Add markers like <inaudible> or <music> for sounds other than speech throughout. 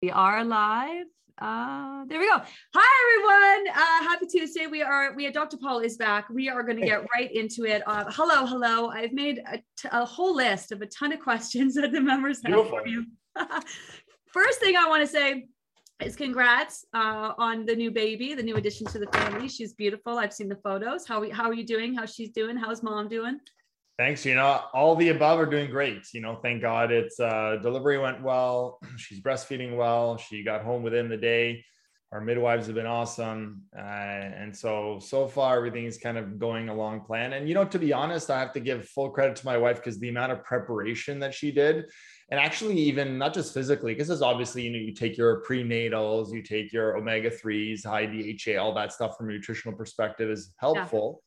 We are live. Uh, there we go. Hi everyone. Uh, happy Tuesday. We are. We Dr. Paul is back. We are going to get <laughs> right into it. Uh, hello, hello. I've made a, t- a whole list of a ton of questions <laughs> that the members have Beautiful. for you. <laughs> First thing I want to say is congrats uh, on the new baby, the new addition to the family. She's beautiful. I've seen the photos. How we, how are you doing? How's she's doing? How's mom doing? Thanks. You know, all the above are doing great. You know, thank God it's uh delivery went well. <clears throat> She's breastfeeding well. She got home within the day. Our midwives have been awesome. Uh, and so, so far, everything is kind of going along plan. And, you know, to be honest, I have to give full credit to my wife because the amount of preparation that she did, and actually, even not just physically, because it's obviously, you know, you take your prenatals, you take your omega 3s, high DHA, all that stuff from a nutritional perspective is helpful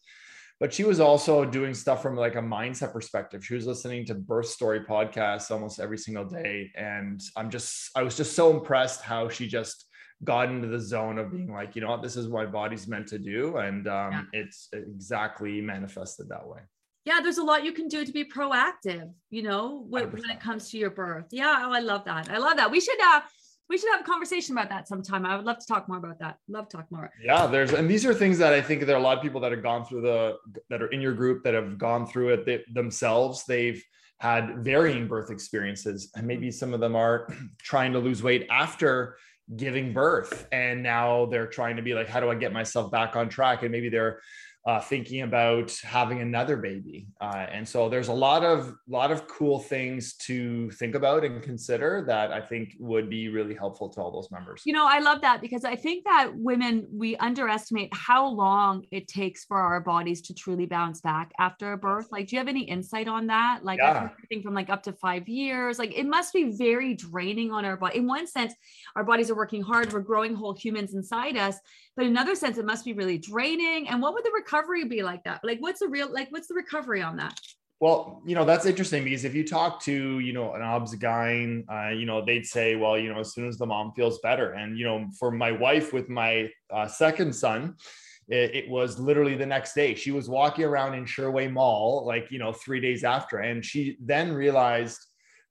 but she was also doing stuff from like a mindset perspective. She was listening to birth story podcasts almost every single day. And I'm just, I was just so impressed how she just got into the zone of being like, you know what, this is what my body's meant to do. And um, Yeah. it's exactly manifested that way. Yeah, there's a lot you can do to be proactive. You know, when, when it comes to your birth. Yeah, oh, I love that. I love that. We should uh we should have a conversation about that sometime. I would love to talk more about that. Love to talk more. Yeah, there's, and these are things that I think there are a lot of people that have gone through the, that are in your group that have gone through it they, themselves. They've had varying birth experiences, and maybe mm-hmm. some of them are <clears throat> trying to lose weight after giving birth. And now they're trying to be like, how do I get myself back on track? And maybe they're uh, thinking about having another baby. Uh, and so there's a lot of lot of cool things to think about and consider that I think would be really helpful to all those members. You know, I love that because I think that women, we underestimate how long it takes for our bodies to truly bounce back after a birth. Like, do you have any insight on that? Like, Yeah. heard everything from like up to five years. Like, it must be very draining on our body. In one sense, our bodies are working hard, we're growing whole humans inside us. But in another sense, it must be really draining. And what would the recovery be like that? Like, what's the real, like, what's the recovery on that? Well, you know, that's interesting because if you talk to, you know, an obs-gyn, uh, you know, they'd say, well, you know, as soon as the mom feels better. And, you know, for my wife with my uh, second son, it, it was literally the next day. She was walking around in Sherway Mall, like, you know, three days after. And she then realized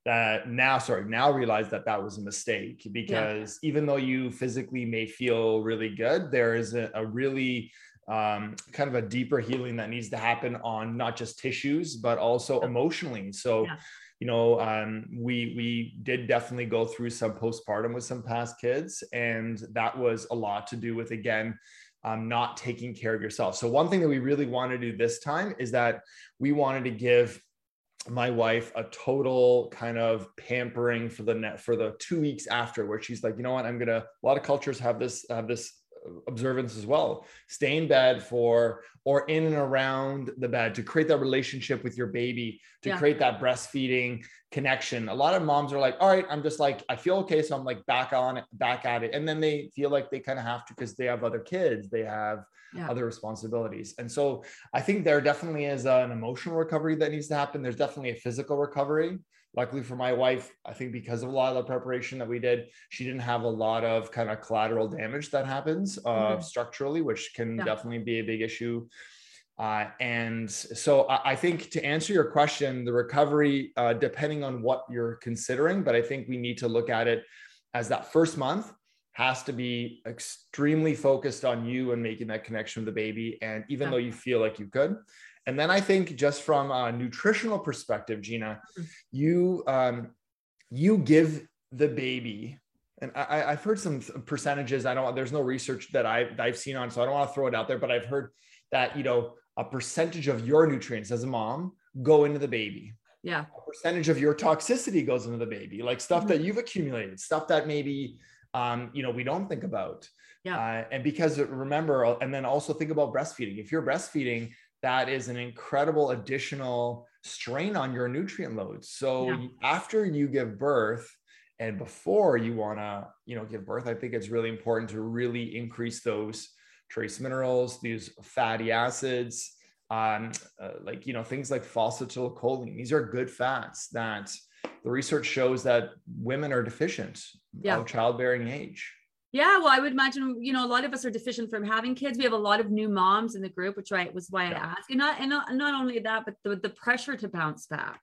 that now, sorry, now realize that that was a mistake because even though you physically may feel really good, there is a, a really um, kind of a deeper healing that needs to happen on not just tissues but also emotionally. So, Yeah. you know, um, we we did definitely go through some postpartum with some past kids, and that was a lot to do with again. Um, not taking care of yourself. So one thing that we really want to do this time is that we wanted to give my wife a total kind of pampering for the net for the two weeks after where she's like you know what? I'm gonna a lot of cultures have this have this observance as well stay in bed for or in and around the bed to create that relationship with your baby to Yeah. create that breastfeeding connection a lot of moms are like all right i'm just like i feel okay so i'm like back on it back at it and then they feel like they kind of have to because they have other kids they have Yeah. other responsibilities and so I think there definitely is uh, an emotional recovery that needs to happen. There's definitely a physical recovery. Luckily for my wife, I think because of a lot of the preparation that we did, she didn't have a lot of kind of collateral damage that happens uh, Mhm. structurally, which can Yeah. definitely be a big issue. Uh, and so I, I think to answer your question, the recovery, uh, depending on what you're considering, but I think we need to look at it as that first month has to be extremely focused on you and making that connection with the baby. And even Yeah. though you feel like you could, and then I think just from a nutritional perspective, Gina, Mhm. you um, you give the baby, and I, I've heard some percentages. I don't. There's no research that I that I've seen on, so I don't want to throw it out there. But I've heard that you know a percentage of your nutrients as a mom go into the baby Yeah. a percentage of your toxicity goes into the baby, like stuff Mhm. that you've accumulated, stuff that maybe um, you know we don't think about. Yeah. Uh, and because remember, and then also think about breastfeeding. If you're breastfeeding, that is an incredible additional strain on your nutrient loads. So Yeah. after you give birth and before you want to, you know, give birth, I think it's really important to really increase those trace minerals, these fatty acids, um, uh, like you know things like phosphatidylcholine. These are good fats that the research shows that women are deficient Yeah. of childbearing age. Yeah, well, I would imagine, you know, a lot of us are deficient from having kids. We have a lot of new moms in the group, which I was why I asked. And not and not, not only that, but the, the pressure to bounce back.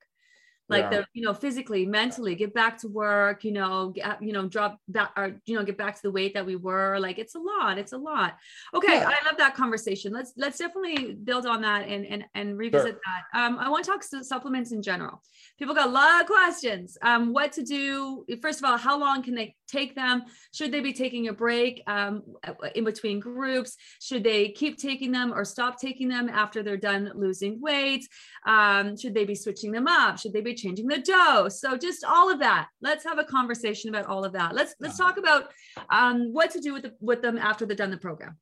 Like Yeah. the, you know, physically, mentally, get back to work, you know, get, you know, drop back or you know, get back to the weight that we were. Like it's a lot. It's a lot. Okay, Yeah. I love that conversation. Let's let's definitely build on that and and and revisit that. Um, I want to talk su- supplements in general. People got a lot of questions. Um, what to do? First of all, how long can they take them? Should they be taking a break um, in between groups? Should they keep taking them or stop taking them after they're done losing weight? Um, should they be switching them up? Should they be changing the dose? So just all of that. Let's have a conversation about all of that. Let's let's talk about um, what to do with the, with them after they've done the program.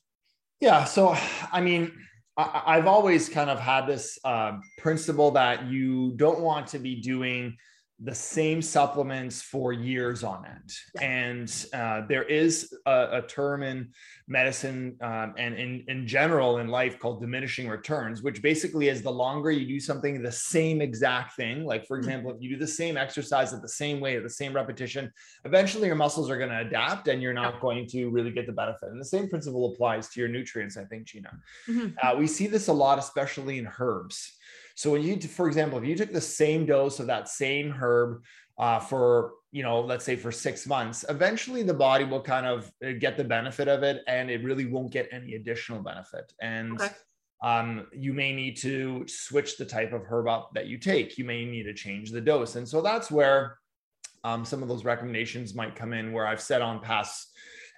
Yeah. So, I mean, I, I've always kind of had this uh, principle that you don't want to be doing the same supplements for years on end. And uh, there is a, a term in medicine um, and in, in general in life called diminishing returns, which basically is the longer you do something, the same exact thing. Like, for example, if you do the same exercise at the same way, at the same repetition, eventually your muscles are going to adapt and you're not going to really get the benefit. And the same principle applies to your nutrients, I think, Gina. Mhm. Uh, we see this a lot, especially in herbs. So when you, for example, if you took the same dose of that same herb uh, for, you know, let's say for six months, eventually the body will kind of uh, get the benefit of it, and it really won't get any additional benefit. And Okay. um, you may need to switch the type of herb up that you take. You may need to change the dose, and so that's where um, some of those recommendations might come in. Where I've said on past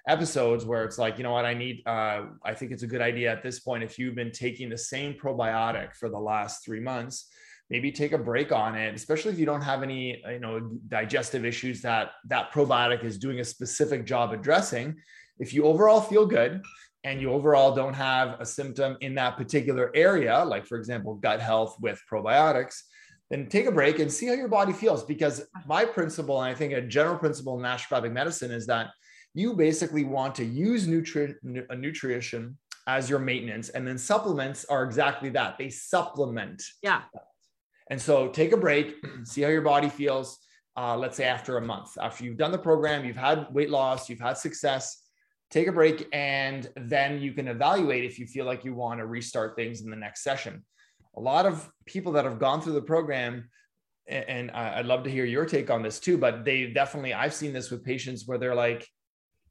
episodes where it's like, you know what, I need, uh, I think it's a good idea at this point. If you've been taking the same probiotic for the last three months, maybe take a break on it, especially if you don't have any, you know, digestive issues that that probiotic is doing a specific job addressing. If you overall feel good and you overall don't have a symptom in that particular area, like for example, gut health with probiotics, then take a break and see how your body feels. Because my principle, and I think a general principle in naturopathic medicine is that you basically want to use nutri- nu- uh, nutrition as your maintenance, and then supplements are exactly that. They supplement. Yeah. And so take a break, <clears throat> see how your body feels. Uh, let's say after a month, after you've done the program, you've had weight loss, you've had success, take a break, and then you can evaluate if you feel like you want to restart things in the next session. A lot of people that have gone through the program, and I'd love to hear your take on this too, but they definitely, I've seen this with patients where they're like,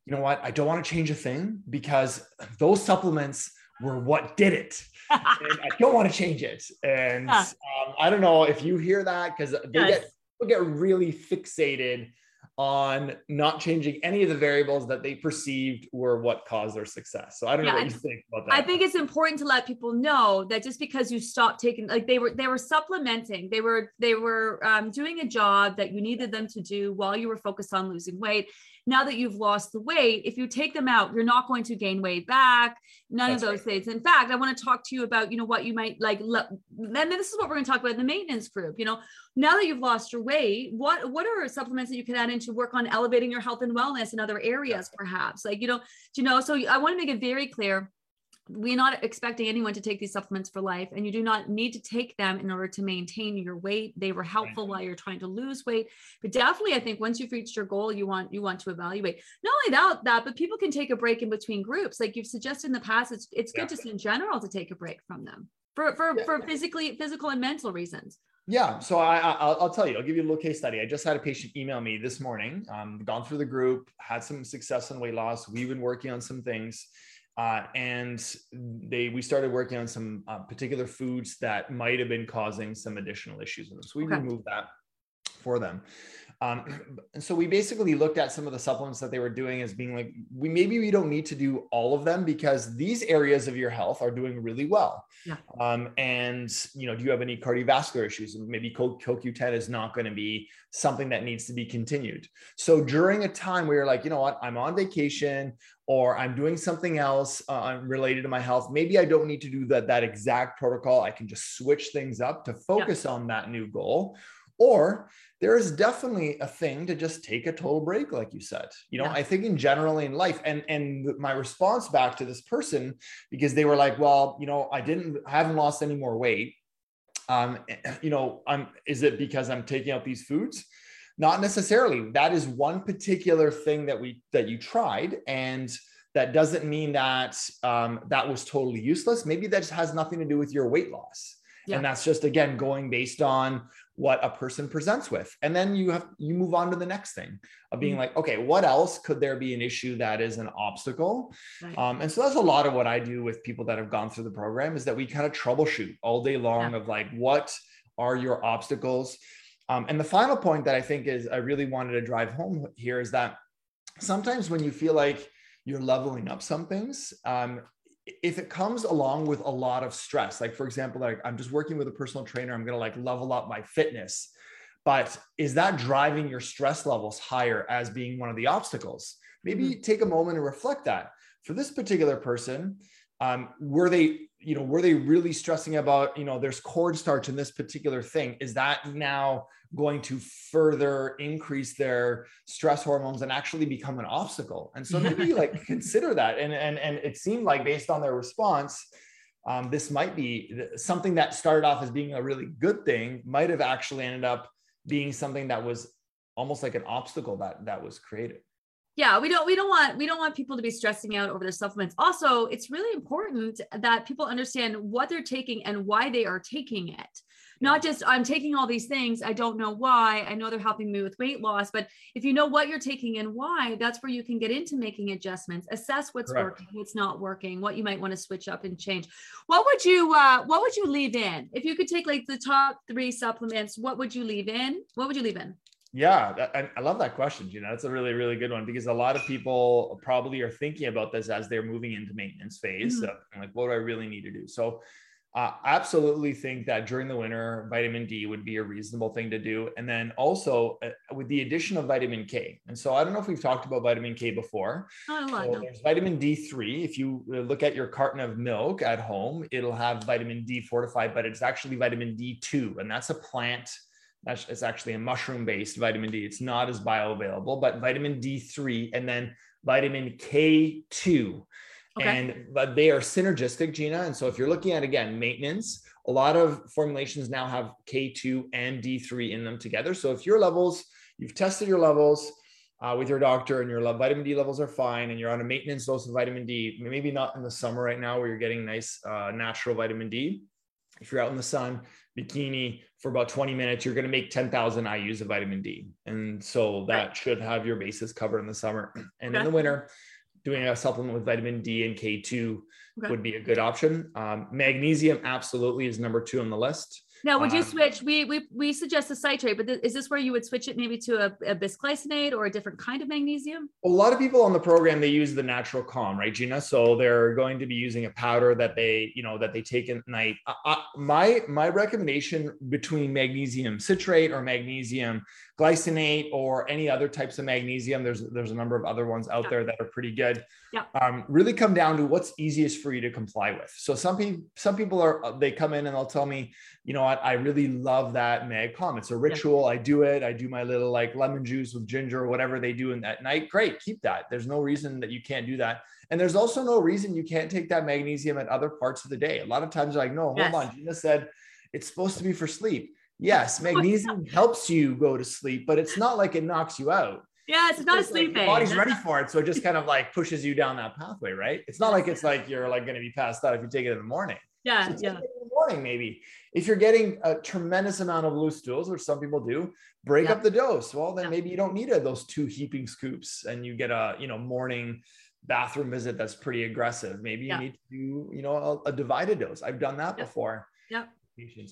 you know what, I don't want to change a thing because those supplements were what did it. And I don't want to change it. And Huh. um, I don't know if you hear that because they Yes. get people get really fixated on not changing any of the variables that they perceived were what caused their success. So I don't Yeah, know what you think about that. I think it's important to let people know that just because you stopped taking, like they were, they were supplementing, they were, they were um, doing a job that you needed them to do while you were focused on losing weight. Now that you've lost the weight, if you take them out, you're not going to gain weight back. None That's of those things. In fact, I want to talk to you about, you know, what you might like. le- And then this is what we're going to talk about in the maintenance group. You know, now that you've lost your weight, what what are supplements that you can add in to work on elevating your health and wellness in other areas, perhaps? Like, you know, you know, so I want to make it very clear we're not expecting anyone to take these supplements for life and you do not need to take them in order to maintain your weight they were helpful while you're trying to lose weight but definitely i think once you've reached your goal you want you want to evaluate not only that, that but people can take a break in between groups like you've suggested in the past it's, it's good Yeah. just in general to take a break from them for for, Yeah. for physically physical and mental reasons Yeah, so I, I I'll, I'll tell you. I'll give you a little case study. I just had a patient email me this morning. Um, gone through the group, had some success in weight loss. We've been working on some things, uh, and they we started working on some uh, particular foods that might have been causing some additional issues with them. So we Okay. removed that for them. Um, <clears throat> and so we basically looked at some of the supplements that they were doing as being like, we maybe we don't need to do all of them because these areas of your health are doing really well. Yeah. Um, and you know, do you have any cardiovascular issues? Maybe CoQ10 is not going to be something that needs to be continued. So during a time where you're like, you know what, I'm on vacation or I'm doing something else uh, related to my health. Maybe I don't need to do that that exact protocol. I can just switch things up to focus yeah. on that new goal. Or there is definitely a thing to just take a total break like you said. You know yeah. i think in generally in life and and my response back to this person because they were like well you know i didn't I haven't lost any more weight. Um <clears throat> you know i'm is it because i'm taking out these foods? Not necessarily. That is one particular thing that we that you tried and that doesn't mean that um, that was totally useless. Maybe that just has nothing to do with your weight loss. Yeah. and that's just again going based on what a person presents with and then you have you move on to the next thing of being mm-hmm. like okay what else could there be an issue that is an obstacle right. um, and so that's a lot of what i do with people that have gone through the program is that we kind of troubleshoot all day long yeah. of like what are your obstacles um, and the final point that i think is i really wanted to drive home here is that sometimes when you feel like you're leveling up some things um, if it comes along with a lot of stress, like for example, like I'm just working with a personal trainer, I'm going to like level up my fitness. But is that driving your stress levels higher as being one of the obstacles? Maybe mm-hmm. take a moment and reflect that. For this particular person, um, were they you know were they really stressing about you know there's cornstarch in this particular thing? Is that now going to further increase their stress hormones and actually become an obstacle? And so maybe <laughs> like consider that. And and and it seemed like based on their response um, this might be something that started off as being a really good thing might have actually ended up being something that was almost like an obstacle that that was created yeah we don't we don't want we don't want people to be stressing out over their supplements. Also it's really important that people understand what they're taking and why they are taking it. Not just i'm taking all these things i don't know why i know they're helping me with weight loss but if you know what you're taking and why that's where you can get into making adjustments assess what's Correct. working what's not working what you might want to switch up and change. What would you uh, what would you leave in? If you could take like the top three supplements what would you leave in? What would you leave in yeah, I, I, love that question. You know, that's a really, really good one because a lot of people probably are thinking about this as they're moving into maintenance phase. Mm-hmm. like, what do I really need to do? So, uh, absolutely think that during the winter, vitamin D would be a reasonable thing to do. And then also uh, with the addition of vitamin K. And so I don't know if we've talked about vitamin K before. Oh, so there's vitamin D3. If you uh, look at your carton of milk at home, it'll have vitamin D fortified, but it's actually vitamin D2. And that's a plant it's actually a mushroom based vitamin D. It's not as bioavailable, but vitamin D3 and then vitamin K2. Okay. And but they are synergistic, Gina. And so if you're looking at again maintenance, a lot of formulations now have K2 and D3 in them together. So if your levels, you've tested your levels uh, with your doctor and your vitamin D levels are fine and you're on a maintenance dose of vitamin D, maybe not in the summer right now where you're getting nice uh, natural vitamin D. If you're out in the sun, bikini for about 20 minutes, you're going to make 10,000 IUs of vitamin D. And so that right. should have your bases covered in the summer. <clears throat> And okay. in the winter, doing a supplement with vitamin D and K2 okay. would be a good option. Um, magnesium absolutely is number two on the list. Now, would you um, switch? We we we suggest a citrate, but th- is this where you would switch it maybe to a, a bisglycinate or a different kind of magnesium? A lot of people on the program they use the natural calm, right, Gina? So they're going to be using a powder that they you know that they take at night. Uh, uh, my my recommendation between magnesium citrate or magnesium glycinate or any other types of magnesium. There's there's a number of other ones out yeah. there that are pretty good. Yeah. Um, really come down to what's easiest for you to comply with. So some people some people are they come in and they'll tell me, you know what, I really love that mag calm. It's a ritual. Yeah. I do it. I do my little like lemon juice with ginger or whatever they do in that night. Great, keep that. There's no reason that you can't do that. And there's also no reason you can't take that magnesium at other parts of the day. A lot of times, like, no, hold yes. on. Gina said it's supposed to be for sleep Yes, <laughs> magnesium helps you go to sleep, but it's not like it knocks you out. Yeah, it's, not a sleep like, Body's ready for it, so it just kind of <laughs> like pushes you down that pathway, right? It's not like it's like you're like going to be passed out if you take it in the morning. Yeah, so yeah. in the morning, maybe if you're getting a tremendous amount of loose stools, which some people do, break yeah. up the dose. Well, then yeah. maybe you don't need a, those two heaping scoops, and you get a you know morning bathroom visit that's pretty aggressive. Maybe you need to do you know a, a divided dose. I've done that before. Yeah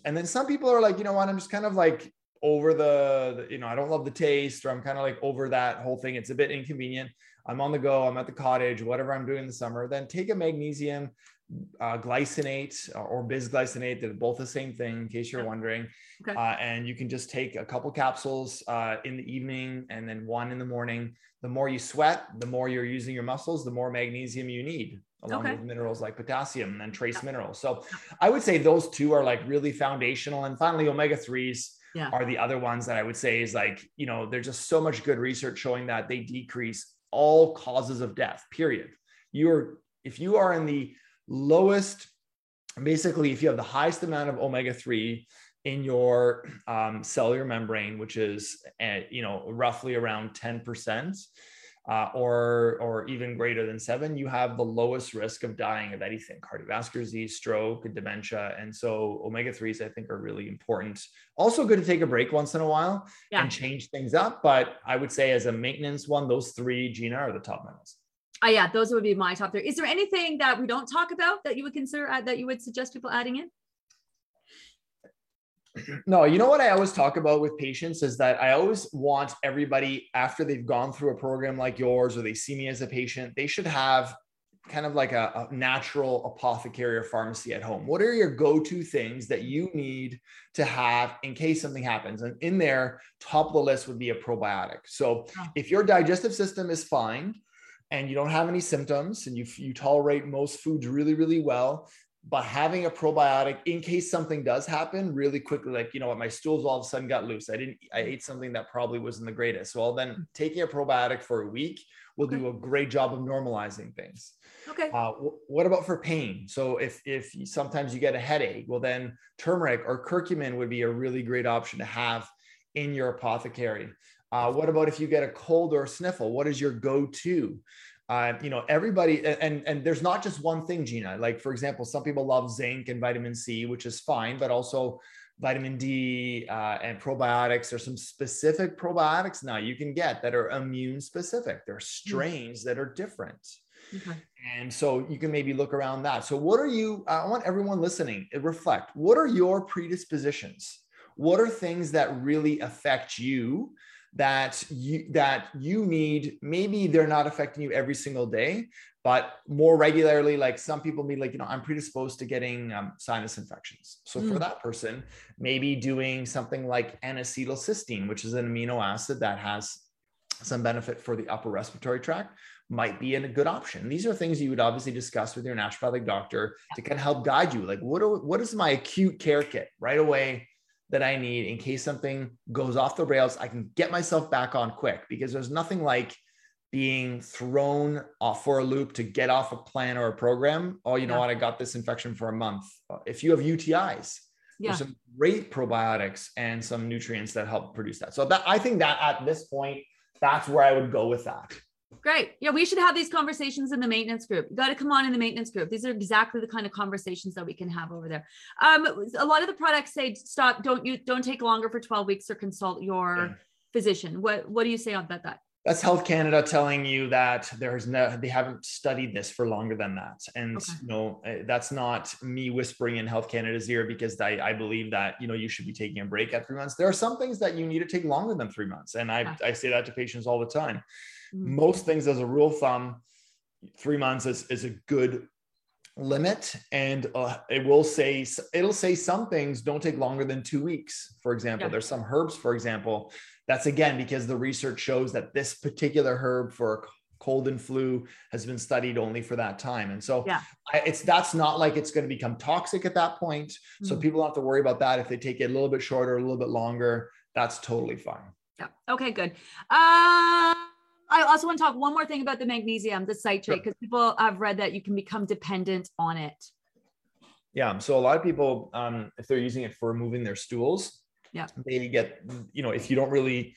And then some people are like, you know what, I'm just kind of like over the, the you know, I don't love the taste or I'm kind of like over that whole thing. It's a bit inconvenient. I'm on the go, I'm at the cottage, whatever I'm doing in the summer, then take a magnesium uh, glycinate or bisglycinate. They're both the same thing, in case you're wondering. Okay. Uh, and you can just take a couple capsules uh, in the evening and then one in the morning. The more you sweat, the more you're using your muscles, the more magnesium you need, along okay. with minerals like potassium and trace yeah. minerals. So I would say those two are like really foundational. And finally, omega 3s. Yeah. Are the other ones that I would say is like, you know, there's just so much good research showing that they decrease all causes of death, period. You're, if you are in the lowest, basically, if you have the highest amount of omega 3 in your um, cellular membrane, which is, at, you know, roughly around 10%. Uh, or or even greater than seven, you have the lowest risk of dying of anything, cardiovascular disease, stroke, dementia. And so omega 3s, I think, are really important. Also good to take a break once in a while yeah. and change things up. But I would say as a maintenance one, those three, Gina, are the top minerals. Oh, yeah, those would be my top three. Is there anything that we don't talk about that you would consider uh, that you would suggest people adding in? No, you know what I always talk about with patients is that I always want everybody after they've gone through a program like yours or they see me as a patient, they should have kind of like a, a, natural apothecary or pharmacy at home. What are your go-to things that you need to have in case something happens? And in there, top of the list would be a probiotic. So oh. if your digestive system is fine, and you don't have any symptoms and you, you tolerate most foods really, really well, but having a probiotic in case something does happen really quickly, like, you know what, my stools all of a sudden got loose. I didn't, I ate something that probably wasn't the greatest. Well, then hmm. taking a probiotic for a week will okay. do a great job of normalizing things. Okay. Uh, what about for pain? So if if sometimes you get a headache, well then turmeric or curcumin would be a really great option to have in your apothecary. Uh, what about if you get a cold or a sniffle? What is your go-to? Uh, you know, everybody, and and there's not just one thing, Gina. Like for example, some people love zinc and vitamin C, which is fine, but also vitamin D uh, and probiotics. There's some specific probiotics now you can get that are immune specific. There are strains that are different. Okay. And so you can maybe look around that. So, what are you? I want everyone listening reflect. What are your predispositions? What are things that really affect you that you that you need maybe they're not affecting you every single day but more regularly like some people need like you know i'm predisposed to getting um, sinus infections so mm. for that person maybe doing something like n-acetylcysteine which is an amino acid that has some benefit for the upper respiratory tract might be a good option. These are things you would obviously discuss with your naturopathic doctor to kind of help guide you. Like, what, are, what is my acute care kit right away? That I need in case something goes off the rails. I can get myself back on quick because there's nothing like being thrown off for a loop to get off a plan or a program. Oh, you know what? I got this infection for a month. If you have UTIs, yeah. there's some great probiotics and some nutrients that help produce that. So that I think that at this point, that's where I would go with that. Great. Yeah, we should have these conversations in the maintenance group. You got to come on in the maintenance group. These are exactly the kind of conversations that we can have over there. Um, a lot of the products say stop, don't you don't take longer for 12 weeks or consult your yeah. physician. What what do you say about that? That that's Health Canada telling you that there's no they haven't studied this for longer than that. And okay. you know, eh, that's not me whispering in Health Canada's ear because I, I believe that you know you should be taking a break at three months. There are some things that you need to take longer than three months. And I, okay. I say that to patients all the time Mm-hmm. Most things, as a rule of thumb, three months is, is a good limit. And uh, it will say it'll say some things don't take longer than two weeks. For example yeah. there's some herbs for example. That's again because the research shows that this particular herb for cold and flu has been studied only for that time. And so yeah. I, it's that's not like it's going to become toxic at that point. Mm-hmm. so people don't have to worry about that. If they take it a little bit shorter a little bit longer that's totally fine. Yeah. Okay good. Uh I also want to talk one more thing about the magnesium, the citrate, because people have read that you can become dependent on it. Yeah. So a lot of people, um, if they're using it for removing their stools, yeah, they get, you know, if you don't really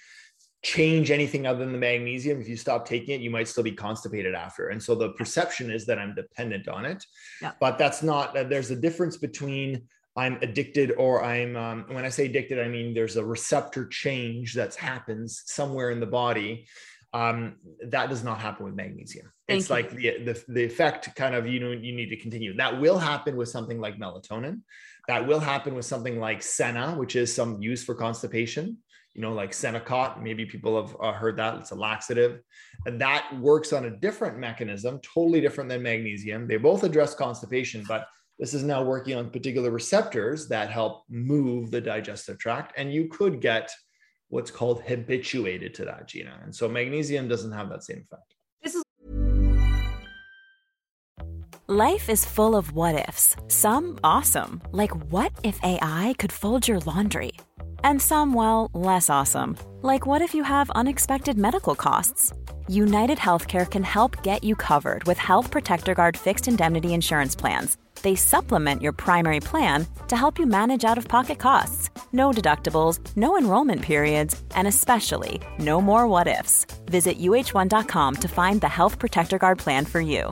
change anything other than the magnesium, if you stop taking it, you might still be constipated after. And so the perception is that I'm dependent on it. Yeah. But that's not, there's a difference between I'm addicted or I'm, um, when I say addicted, I mean there's a receptor change that happens somewhere in the body Um, that does not happen with magnesium. Thank it's you. like the, the the effect kind of you know you need to continue. That will happen with something like melatonin. That will happen with something like Senna, which is some use for constipation. You know, like Senokot. Maybe people have uh, heard that. It's a laxative, and that works on a different mechanism, totally different than magnesium. They both address constipation, but this is now working on particular receptors that help move the digestive tract, and you could get what's called habituated to that, Gina. And so magnesium doesn't have that same effect. This is Life is full of what ifs. Some awesome, like what if AI could fold your laundry? And some, well, less awesome, like what if you have unexpected medical costs? United Healthcare can help get you covered with Health Protector Guard fixed indemnity insurance plans. They supplement your primary plan to help you manage out of pocket costs. No deductibles, no enrollment periods, and especially no more what ifs. Visit uhone.com to find the Health Protector Guard plan for you.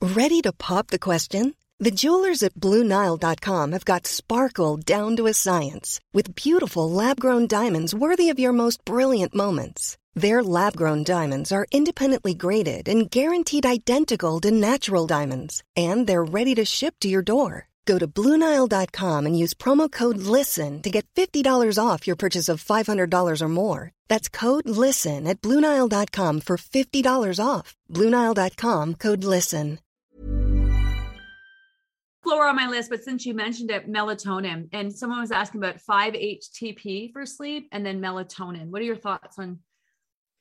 Ready to pop the question? The jewelers at BlueNile.com have got sparkle down to a science with beautiful lab grown diamonds worthy of your most brilliant moments. Their lab grown diamonds are independently graded and guaranteed identical to natural diamonds, and they're ready to ship to your door. Go to BlueNile.com and use promo code LISTEN to get $50 off your purchase of $500 or more. That's code LISTEN at BlueNile.com for $50 off. BlueNile.com code LISTEN. lower on my list, but since you mentioned it, melatonin, and someone was asking about 5-HTP for sleep and then melatonin. What are your thoughts on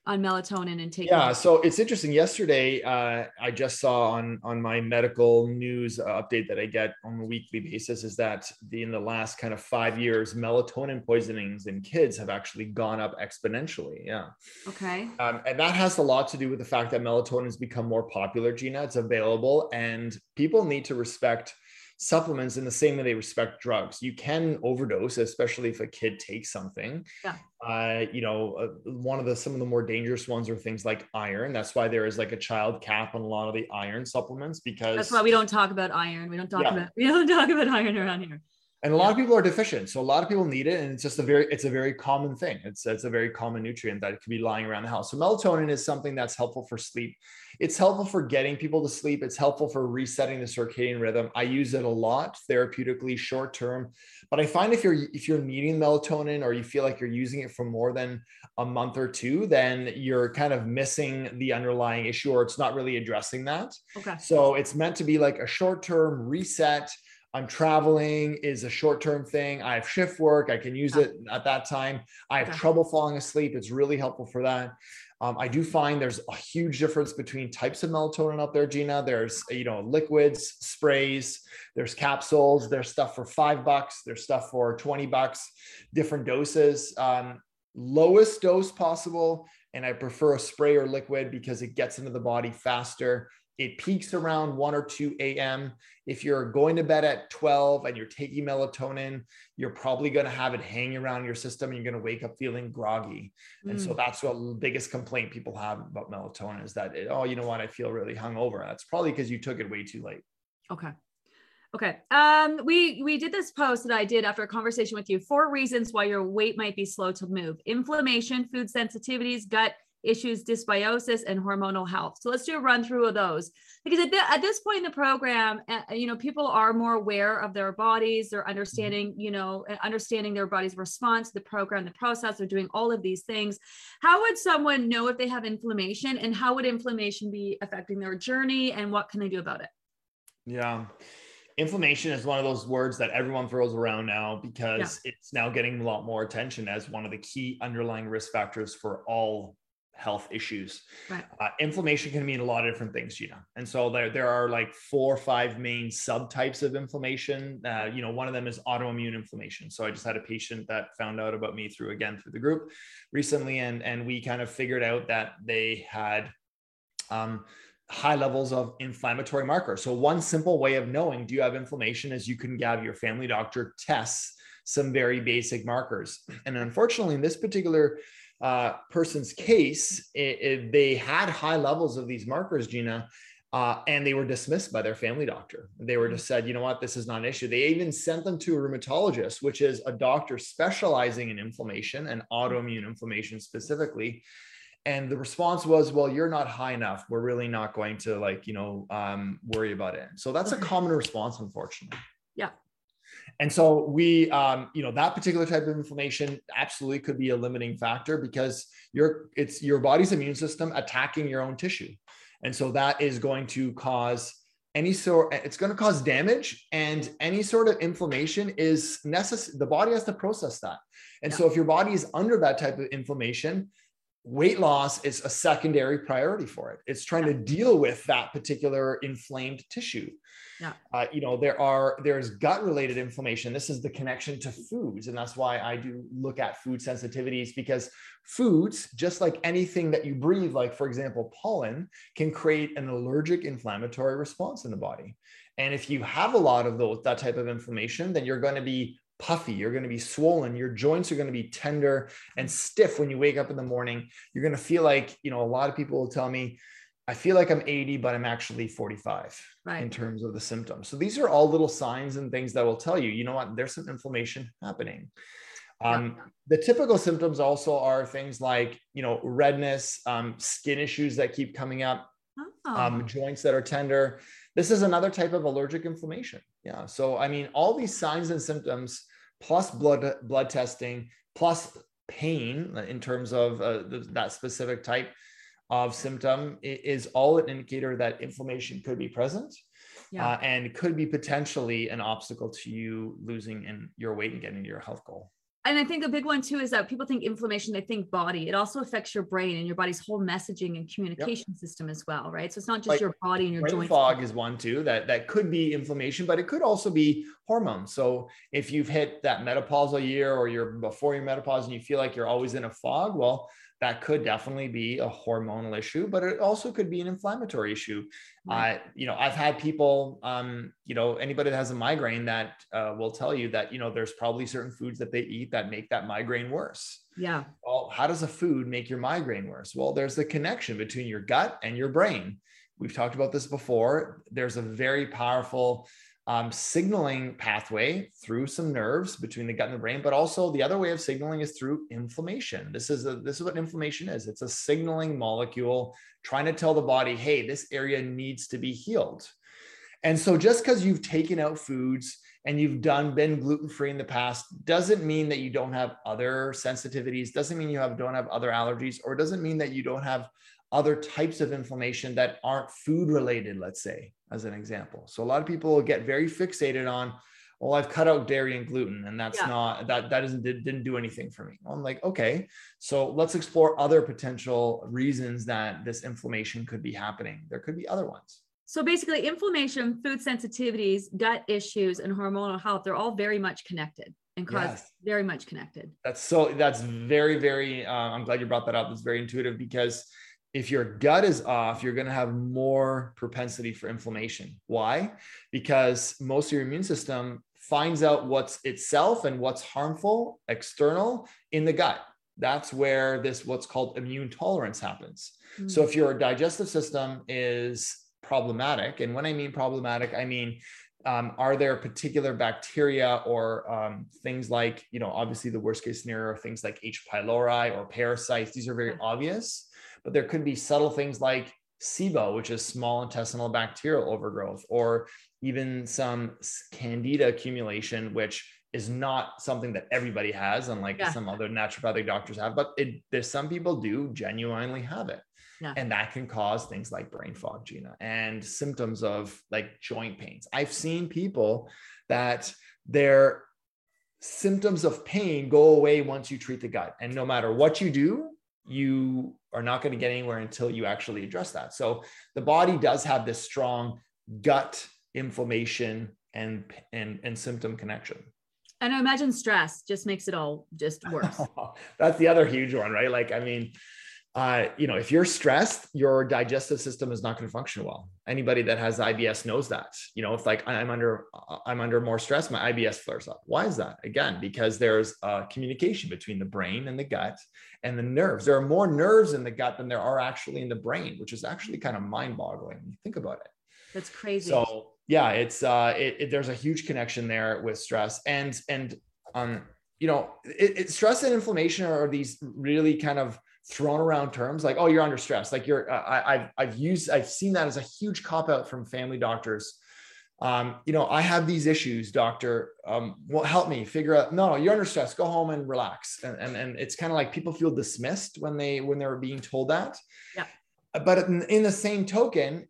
on melatonin and taking? Yeah, so it's interesting. Yesterday, uh, I just saw on on my medical news uh, update that I get on a weekly basis is that the, in the last kind of five years, melatonin poisonings in kids have actually gone up exponentially. Yeah, Okay. um, and that has a lot to do with the fact that melatonin has become more popular. Gina, it's available, and people need to respect supplements in the same way they respect drugs. You can overdose, especially if a kid takes something. Yeah. Uh, you know, uh, one of the some of the more dangerous ones are things like iron. That's why there is like a child cap on a lot of the iron supplements because That's why we don't talk about iron. We don't talk Yeah. about <laughs> we don't talk about iron around here. And a lot of people are deficient. So a lot of people need it, and it's just a very it's a very common thing. It's it's a very common nutrient that could be lying around the house. So melatonin is something that's helpful for sleep. It's helpful for getting people to sleep. It's helpful for resetting the circadian rhythm. I use it a lot therapeutically, short term. But I find if you're if you're needing melatonin or you feel like you're using it for more than a month or two, then you're kind of missing the underlying issue, or it's not really addressing that. Okay. So it's meant to be like a short term reset. I'm traveling is a short term thing. I have shift work. I can use it at that time. I have trouble falling asleep. It's really helpful for that. Um, I do find there's a huge difference between types of melatonin out there, Gina. There's you know liquids, sprays, there's capsules, there's stuff for five bucks, there's stuff for 20 bucks, different doses. Um, lowest dose possible. And I prefer a spray or liquid because it gets into the body faster. It peaks around 1 or 2 a.m. If you're going to bed at 12 and you're taking melatonin, you're probably going to have it hanging around your system and you're going to wake up feeling groggy. And so Mm. that's what the biggest complaint people have about melatonin is that, it, oh, you know what? I feel really hungover. That's probably because you took it way too late. Okay. Okay. Um, we we did this post that I did after a conversation with you. Four reasons why your weight might be slow to move: inflammation, food sensitivities, gut issues, dysbiosis, and hormonal health. So let's do a run through of those because at, the, at this point in the program, uh, you know, people are more aware of their bodies. They're understanding, you know, uh, understanding their body's response the program, the process. They're doing all of these things. How would someone know if they have inflammation, and how would inflammation be affecting their journey, and what can they do about it? Yeah. Inflammation is one of those words that everyone throws around now because it's now getting a lot more attention as one of the key underlying risk factors for all health issues. Right. Uh, inflammation can mean a lot of different things, Gina. And so there, there are like four or five main subtypes of inflammation. Uh, you know, one of them is autoimmune inflammation. So I just had a patient that found out about me through again through the group recently, and and we kind of figured out that they had um, high levels of inflammatory markers. So one simple way of knowing do you have inflammation is you can have your family doctor test some very basic markers. And unfortunately, in this particular uh, person's case, it, it- they had high levels of these markers, Gina, uh, and they were dismissed by their family doctor. They were just said, you know what, this is not an issue. They even sent them to a rheumatologist, which is a doctor specializing in inflammation and autoimmune inflammation specifically. and the response was well you're not high enough. We're really not going to like you know um, worry about it. So that's a common response unfortunately. Yeah and so we um, you know that particular type of inflammation absolutely could be a limiting factor because your it's your body's immune system attacking your own tissue and so that is going to cause any sort it's going to cause damage and any sort of inflammation is necessary the body has to process that and yeah. so if your body is under that type of inflammation weight loss is a secondary priority for it. It's trying to deal with that particular inflamed tissue. Yeah. Uh, you know, there are there's gut related inflammation. This is the connection to foods, and that's why I do look at food sensitivities because foods, just like anything that you breathe, like for example, pollen, can create an allergic inflammatory response in the body. And if you have a lot of those that type of inflammation, then you're going to be puffy, you're going to be swollen, your joints are going to be tender and stiff when you wake up in the morning. You're going to feel like, you know, a lot of people will tell me, I feel like I'm 80, but I'm actually 45 right. in terms of the symptoms. So these are all little signs and things that will tell you, you know what, there's some inflammation happening. Um, yeah. The typical symptoms also are things like, you know, redness, um, skin issues that keep coming up, oh. um, joints that are tender. This is another type of allergic inflammation. Yeah. So, I mean, all these signs and symptoms, plus blood blood testing, plus pain in terms of uh, that specific type of symptom is all an indicator that inflammation could be present yeah. uh, and could be potentially an obstacle to you losing in your weight and getting to your health goal and I think a big one too is that people think inflammation, they think body. It also affects your brain and your body's whole messaging and communication yep. system as well, right? So it's not just like, your body and your brain joints. Fog is one too that that could be inflammation, but it could also be hormones. So if you've hit that menopausal year or you're before your menopause and you feel like you're always in a fog, well, that could definitely be a hormonal issue, but it also could be an inflammatory issue. Uh, you know, I've had people, um, you know, anybody that has a migraine that uh, will tell you that, you know, there's probably certain foods that they eat that make that migraine worse. Yeah. Well, how does a food make your migraine worse? Well, there's the connection between your gut and your brain. We've talked about this before. There's a very powerful um, signaling pathway through some nerves between the gut and the brain, but also the other way of signaling is through inflammation. This is a, this is what inflammation is. It's a signaling molecule trying to tell the body, hey, this area needs to be healed. And so just because you've taken out foods and you've done been gluten free in the past doesn't mean that you don't have other sensitivities, doesn't mean you have don't have other allergies, or doesn't mean that you don't have other types of inflammation that aren't food related, let's say, as an example. So a lot of people get very fixated on, well, I've cut out dairy and gluten, and that's yeah. not that that isn't didn't do anything for me. I'm like, okay, so let's explore other potential reasons that this inflammation could be happening. There could be other ones. So basically, inflammation, food sensitivities, gut issues, and hormonal health, they're all very much connected and cause yes. very much connected. That's so that's very, very uh, I'm glad you brought that up. It's very intuitive because if your gut is off, you're going to have more propensity for inflammation. Why? Because most of your immune system finds out what's itself and what's harmful external in the gut. That's where this what's called immune tolerance happens. Mm-hmm. So if your digestive system is problematic, and when I mean problematic, I mean um, are there particular bacteria or um, things like, you know, obviously the worst case scenario are things like H. pylori or parasites. These are very obvious but there could be subtle things like SIBO, which is small intestinal bacterial overgrowth, or even some candida accumulation, which is not something that everybody has, unlike yeah. some other naturopathic doctors have, but it, there's some people do genuinely have it. Yeah. And that can cause things like brain fog, Gina, and symptoms of like joint pains. I've seen people that their symptoms of pain go away once you treat the gut. And no matter what you do, you are not going to get anywhere until you actually address that. So the body does have this strong gut inflammation and and and symptom connection. And I imagine stress just makes it all just worse. <laughs> That's the other huge one, right? Like, I mean, uh, you know, if you're stressed, your digestive system is not going to function well. Anybody that has IBS knows that. You know, if like I'm under I'm under more stress, my IBS flares up. Why is that? Again, because there's a communication between the brain and the gut and the nerves. There are more nerves in the gut than there are actually in the brain, which is actually kind of mind-boggling when you think about it. That's crazy. So yeah, it's uh, it, it, there's a huge connection there with stress and and um, you know, it, stress and inflammation are these really kind of thrown around terms like, oh, you're under stress. Like you're, I, I've, I've used, I've seen that as a huge cop out from family doctors. Um, you know, I have these issues, doctor. Um, well, help me figure out. No, no, you're under stress. Go home and relax. And and, and it's kind of like people feel dismissed when they when they're being told that. Yeah. But in, in the same token,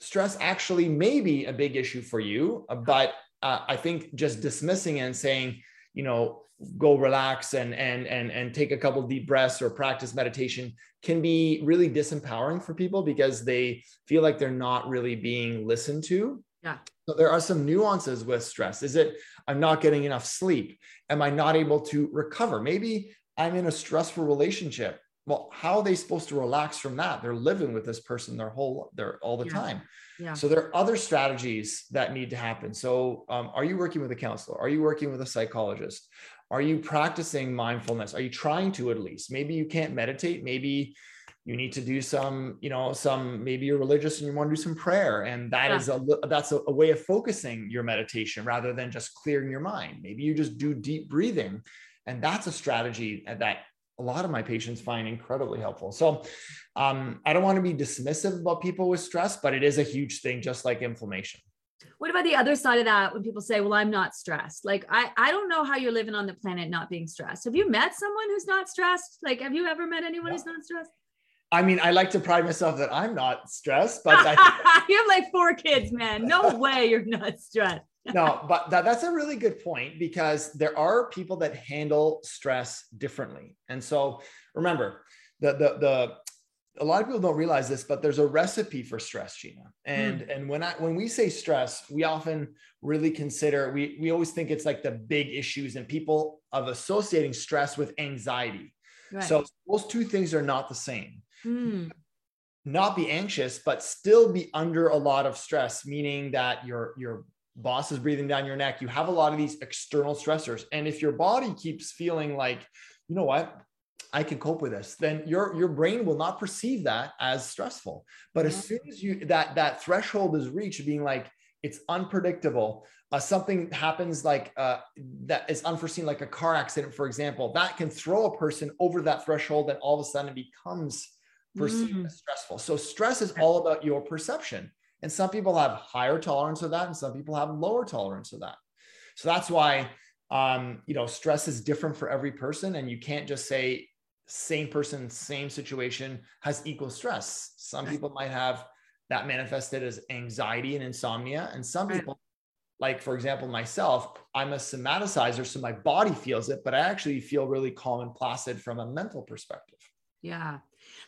stress actually may be a big issue for you. But uh, I think just dismissing and saying, you know, go relax and and and and take a couple deep breaths or practice meditation can be really disempowering for people because they feel like they're not really being listened to. Yeah. So there are some nuances with stress. Is it i'm not getting enough sleep? Am i not able to recover? Maybe i'm in a stressful relationship. Well how are they supposed to relax from that? They're living with this person their whole their all the yeah. time yeah so there are other strategies that need to happen so um, are you working with a counselor are you working with a psychologist are you practicing mindfulness? Are you trying to at least? Maybe you can't meditate. Maybe you need to do some, you know, some, maybe you're religious and you want to do some prayer. And that yeah. is a, that's a, a way of focusing your meditation rather than just clearing your mind. Maybe you just do deep breathing. And that's a strategy that a lot of my patients find incredibly helpful. So um, I don't want to be dismissive about people with stress, but it is a huge thing, just like inflammation what about the other side of that when people say well i'm not stressed like i i don't know how you're living on the planet not being stressed have you met someone who's not stressed like have you ever met anyone who's not stressed I mean, I like to pride myself that I'm not stressed, but I, <laughs> you have like four kids, man. No <laughs> way you're not stressed. No, but that, that's a really good point because there are people that handle stress differently. And so remember, the the the a lot of people don't realize this, but there's a recipe for stress, Gina. And mm. and when I when we say stress, we often really consider we we always think it's like the big issues and people of associating stress with anxiety. Right. So those two things are not the same. Mm. Not be anxious, but still be under a lot of stress, meaning that your your boss is breathing down your neck. You have a lot of these external stressors, and if your body keeps feeling like, you know what, I can cope with this, then your your brain will not perceive that as stressful. But as soon as you that that threshold is reached, being like it's unpredictable, uh, something happens like uh, that is unforeseen, like a car accident, for example, that can throw a person over that threshold, and all of a sudden it becomes perceived mm. as stressful. So stress is all about your perception, and some people have higher tolerance of that, and some people have lower tolerance of that. So that's why um, you know stress is different for every person, and you can't just say same person, same situation has equal stress. Some people might have that manifested as anxiety and insomnia. And some people, like for example, myself, I'm a somaticizer, so my body feels it, but I actually feel really calm and placid from a mental perspective. Yeah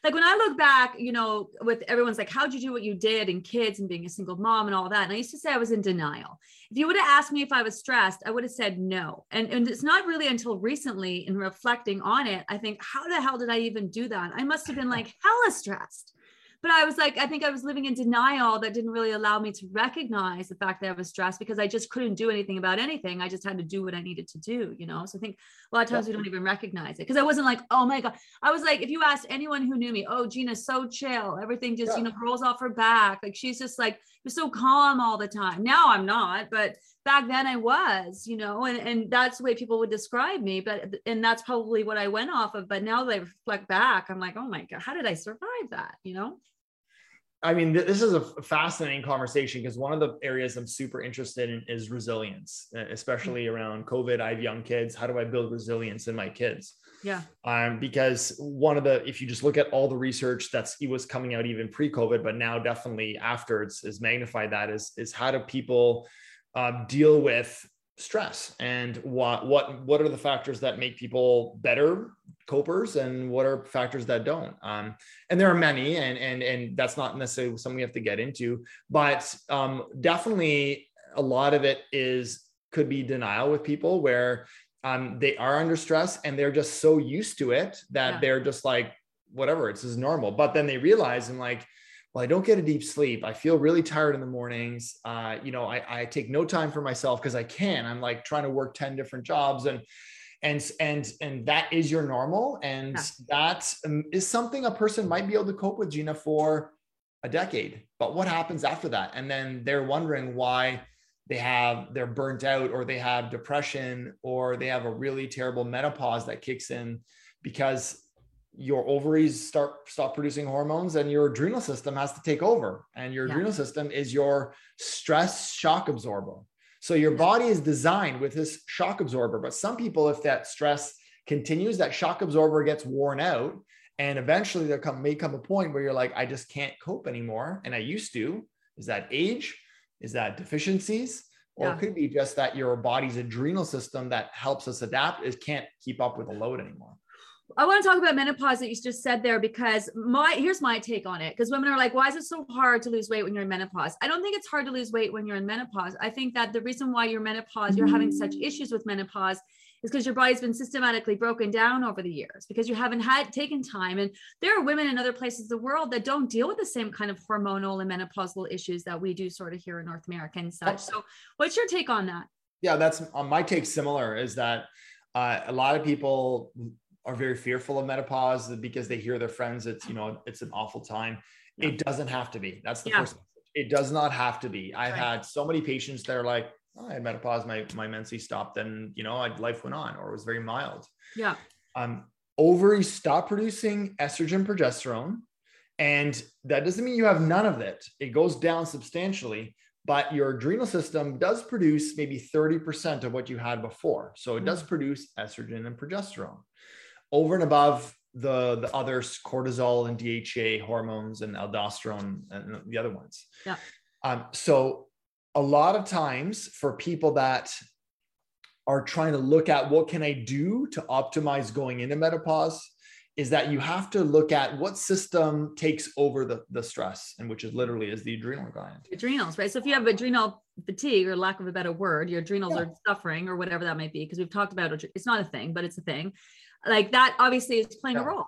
like when I look back, you know, with everyone's like, how'd you do what you did and kids and being a single mom and all that? And I used to say I was in denial. If you would have asked me if I was stressed, I would have said no. And, and it's not really until recently in reflecting on it, I think, how the hell did I even do that? I must have been like hella stressed but I was like, I think I was living in denial that didn't really allow me to recognize the fact that I was stressed because I just couldn't do anything about anything. I just had to do what I needed to do, you know? So I think a lot of times we don't even recognize it because I wasn't like, oh my God. I was like, if you asked anyone who knew me, oh, Gina's so chill. Everything just, yeah. you know, rolls off her back. Like she's just like, you're so calm all the time. Now I'm not, but back then I was, you know, and, and that's the way people would describe me. But, and that's probably what I went off of. But now that I reflect back, I'm like, oh my God, how did I survive that? You know? I mean, th- this is a fascinating conversation because one of the areas I'm super interested in is resilience, especially mm-hmm. around COVID. I have young kids. How do I build resilience in my kids? Yeah. Um, because one of the, if you just look at all the research that's it was coming out even pre-COVID, but now definitely after it's is magnified that is is how do people uh, deal with stress? And what what what are the factors that make people better copers and what are factors that don't? Um, and there are many and and and that's not necessarily something we have to get into but um, definitely a lot of it is could be denial with people where um, they are under stress and they're just so used to it that yeah. they're just like whatever it's is normal. But then they realize and like well, I don't get a deep sleep. I feel really tired in the mornings. Uh, you know, I, I take no time for myself because I can. I'm like trying to work 10 different jobs and and and and that is your normal. And yeah. that um, something a person might be able to cope with, Gina, for a decade. But what happens after that? And then they're wondering why they have they're burnt out or they have depression or they have a really terrible menopause that kicks in because your ovaries start stop producing hormones and your adrenal system has to take over. And your Yeah. adrenal system is your stress shock absorber. So your body is designed with this shock absorber. But some people if that stress continues that shock absorber gets worn out and eventually there come may come a point where you're like i just can't cope anymore. And i used to. Is that age? Is that deficiencies? Or Yeah. it could be just that your body's adrenal system that helps us adapt is can't keep up with the load anymore I want to talk about menopause that you just said there because my here's my take on it. Because women are like, why is it so hard to lose weight when you're in menopause? I don't think it's hard to lose weight when you're in menopause. I think that the reason why you're menopause, you're having such issues with menopause is because your body's been systematically broken down over the years because you haven't had taken time. And there are women in other places of the world that don't deal with the same kind of hormonal and menopausal issues that we do sort of here in North America and such. So what's your take on that? yeah that's uh, my take similar is that uh, a lot of people are very fearful of menopause because they hear their friends it's you know it's an awful time Yeah. it doesn't have to be that's the Yeah. first message. it does not have to be i've Right. had so many patients that are like oh, i had menopause my my menses stopped and you know I, life went on or it was very mild Yeah. um, ovaries stop producing estrogen progesterone and that doesn't mean you have none of it it goes down substantially but your adrenal system does produce maybe 30% of what you had before so it does produce estrogen and progesterone over and above the the others cortisol and DHEA hormones and aldosterone and the other ones Yeah. um, so a lot of times for people that are trying to look at what can I do to optimize going into menopause is that you have to look at what system takes over the, the stress and which is literally is the adrenal gland. adrenals, right? So if you have adrenal fatigue, or lack of a better word, your adrenals Yeah. are suffering, or whatever that might be, because we've talked about. It's not a thing, but it's a thing. Like that, obviously, is playing a role.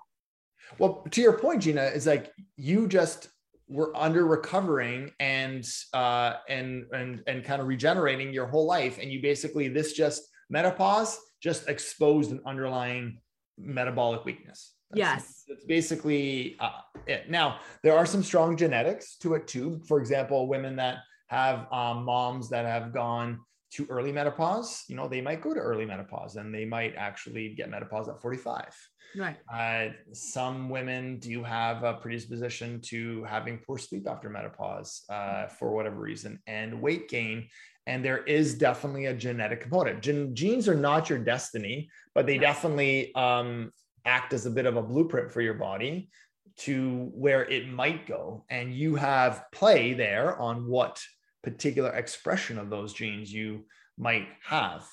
Well, to your point, Gina, is like you just were under recovering and uh and and and kind of regenerating your whole life. And you basically this just menopause just exposed an underlying metabolic weakness. That's- Yes. That's basically uh, it. Now, there are some strong genetics to it too. For example, women that have um, moms that have gone to early menopause, you know, they might go to early menopause and they might actually get menopause at 45. Right. Uh, some women do have a predisposition to having poor sleep after menopause uh, for whatever reason and weight gain. And there is definitely a genetic component. Gen- genes are not your destiny, but they definitely um, act as a bit of a blueprint for your body to where it might go. And you have play there on what particular expression of those genes you might have.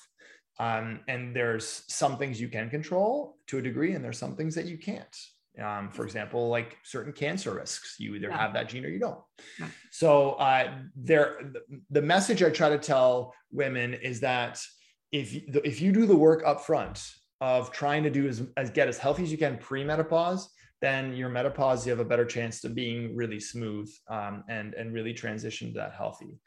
Um, and there's some things you can control to a degree, and there's some things that you can't. Um, for example, like certain cancer risks, you either Yeah. have that gene or you don't. Right. So uh, there, the message I try to tell women is that if you, if you do the work up front of trying to do as, as get as healthy as you can pre-menopause, then your menopause you have a better chance to being really smooth um, and and really transition to that healthy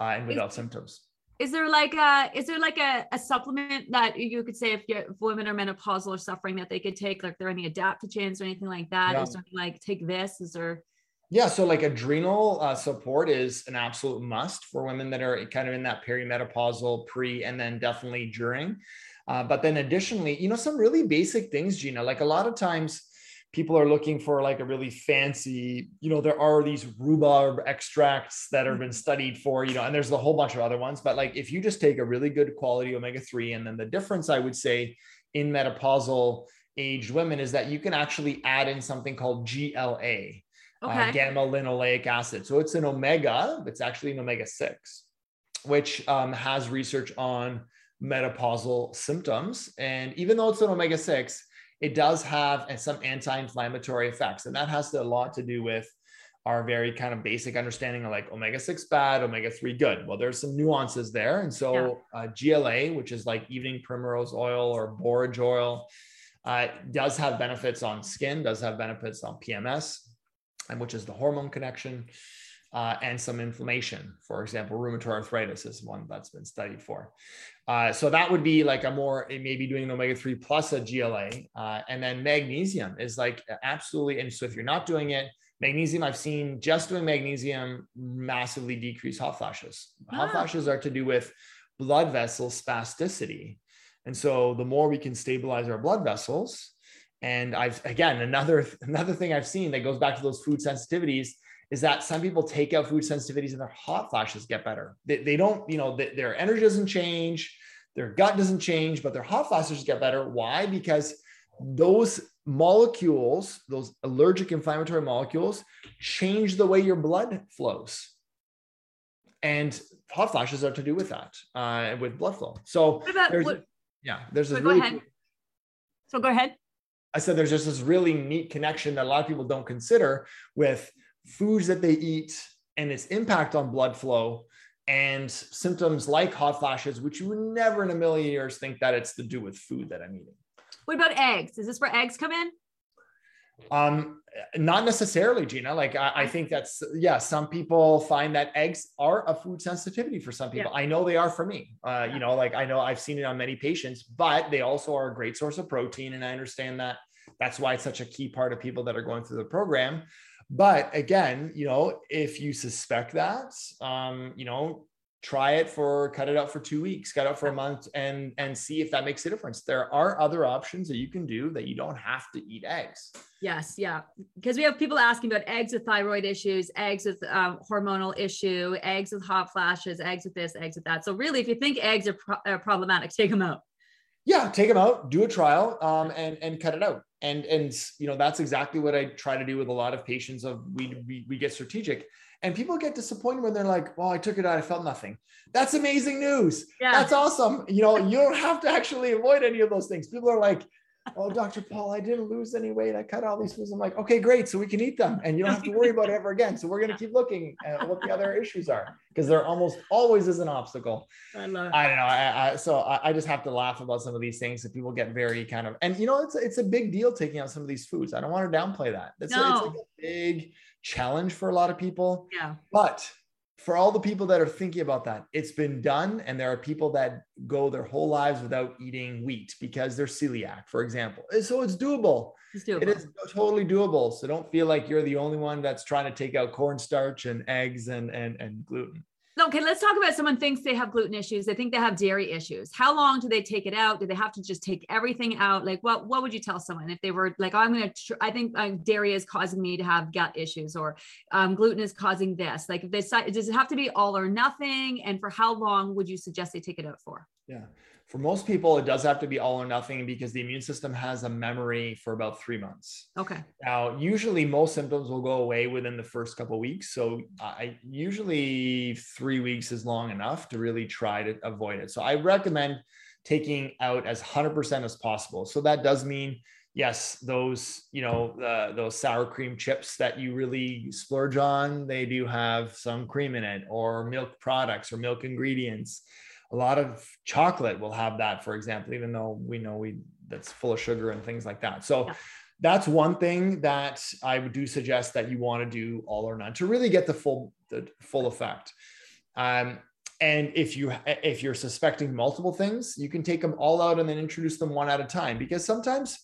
uh, and without symptoms. Is there like a is there like a, a supplement that you could say if, you if women are menopausal or suffering that they could take? Like, there any adaptogens or anything like that? Yeah. Is there like take this? Is there? Yeah, so like adrenal uh, support is an absolute must for women that are kind of in that perimenopausal, pre, and then definitely during. Uh, but then additionally, you know, some really basic things, Gina. Like a lot of times, people are looking for like a really fancy, you know, there are these rhubarb extracts that have been studied for, you know, and there's a whole bunch of other ones. But like if you just take a really good quality omega three, and then the difference I would say in menopausal aged women is that you can actually add in something called GLA Okay. uh, gamma linoleic acid. So it's an omega, it's actually an omega 6, which um, has research on menopausal symptoms. And even though it's an omega 6, it does have some anti inflammatory effects. And that has a lot to do with our very kind of basic understanding of like omega 6 bad, omega 3 good. Well, there's some nuances there. And so uh, GLA, which is like evening primrose oil or borage oil, uh, does have benefits on skin, does have benefits on PMS, and which is the hormone connection, uh, and some inflammation. For example, rheumatoid arthritis is one that's been studied for. Uh, so that would be like a more maybe doing an omega three plus a GLA, uh, and then magnesium is like absolutely. And so if you're not doing it, magnesium I've seen just doing magnesium massively decrease hot flashes. Hot Ah. flashes are to do with blood vessel spasticity. And so the more we can stabilize our blood vessels, And I've again another <laughs> another thing I've seen that goes back to those food sensitivities is that some people take out food sensitivities and their hot flashes get better. They, they don't, you know, they, their energy doesn't change, their gut doesn't change, but their hot flashes get better. Why? Because those molecules, those allergic inflammatory molecules, change the way your blood flows. And hot flashes are to do with that, uh, with blood flow. So about, there's, what, yeah, there's so really, go ahead. So go ahead. I said there's just this really neat connection that a lot of people don't consider with foods that they eat and its impact on blood flow and symptoms like hot flashes, which you would never in a million years think that it's to do with food that I'm eating. What about eggs? Is this where eggs come in? Um, not necessarily, Gina. Like I, I, think that's yeah. Some people find that eggs are a food sensitivity for some people. Yeah. I know they are for me. Uh, yeah. You know, like I know I've seen it on many patients, but they also are a great source of protein, and I understand that. That's why it's such a key part of people that are going through the program. But again, you know, if you suspect that, um, you know, try it for cut it out for two weeks cut it out for a month and and see if that makes a difference. There are other options that you can do that you don't have to eat eggs. Yes yeah. Because we have people asking about eggs with thyroid issues eggs with um, hormonal issue eggs with hot flashes eggs with this eggs with that. So really if you think eggs are, pro- are problematic <laughs> take them out. Yeah take them out do a trial um, and and cut it out and and you know that's exactly what i try to do with a lot of patients of we we, we get strategic and people get disappointed when they're like, well, I took it out, I felt nothing. That's amazing news. Yeah. That's awesome. You know, you don't have to actually avoid any of those things. People are like, oh, Dr. Paul, I didn't lose any weight. I cut all these foods. I'm like, okay, great. So we can eat them and you don't have to worry about it ever again. So we're going to keep looking at what the other issues are because there almost always is an obstacle. I, love I don't know. I, I so I, I, just have to laugh about some of these things that people get very kind of, and you know, it's, it's a big deal taking out some of these foods. I don't want to downplay that. It's, no. a, it's like a big, challenge for a lot of people. Yeah. But for all the people that are thinking about that, it's been done. And there are people that go their whole lives without eating wheat because they're celiac, for example. So it's doable. It's doable. It is totally doable. So don't feel like you're the only one that's trying to take out cornstarch and eggs and, and, and gluten. Okay, let's talk about someone thinks they have gluten issues. They think they have dairy issues. How long do they take it out? Do they have to just take everything out? Like, what what would you tell someone if they were like, oh, I'm to, tr- I think uh, dairy is causing me to have gut issues, or um, gluten is causing this. Like, if they does it have to be all or nothing? And for how long would you suggest they take it out for? Yeah for most people, it does have to be all or nothing because the immune system has a memory for about three months. Okay. Now, usually most symptoms will go away within the first couple weeks. So I usually three weeks is long enough to really try to avoid it. So I recommend taking out as 100% as possible. So that does mean yes, those you know uh, those sour cream chips that you really splurge on, they do have some cream in it, or milk products or milk ingredients a lot of chocolate will have that, for example, even though we know we that's full of sugar and things like that. So yeah. that's one thing that I would do suggest that you want to do all or none to really get the full the full effect. Um, and if you if you're suspecting multiple things, you can take them all out and then introduce them one at a time because sometimes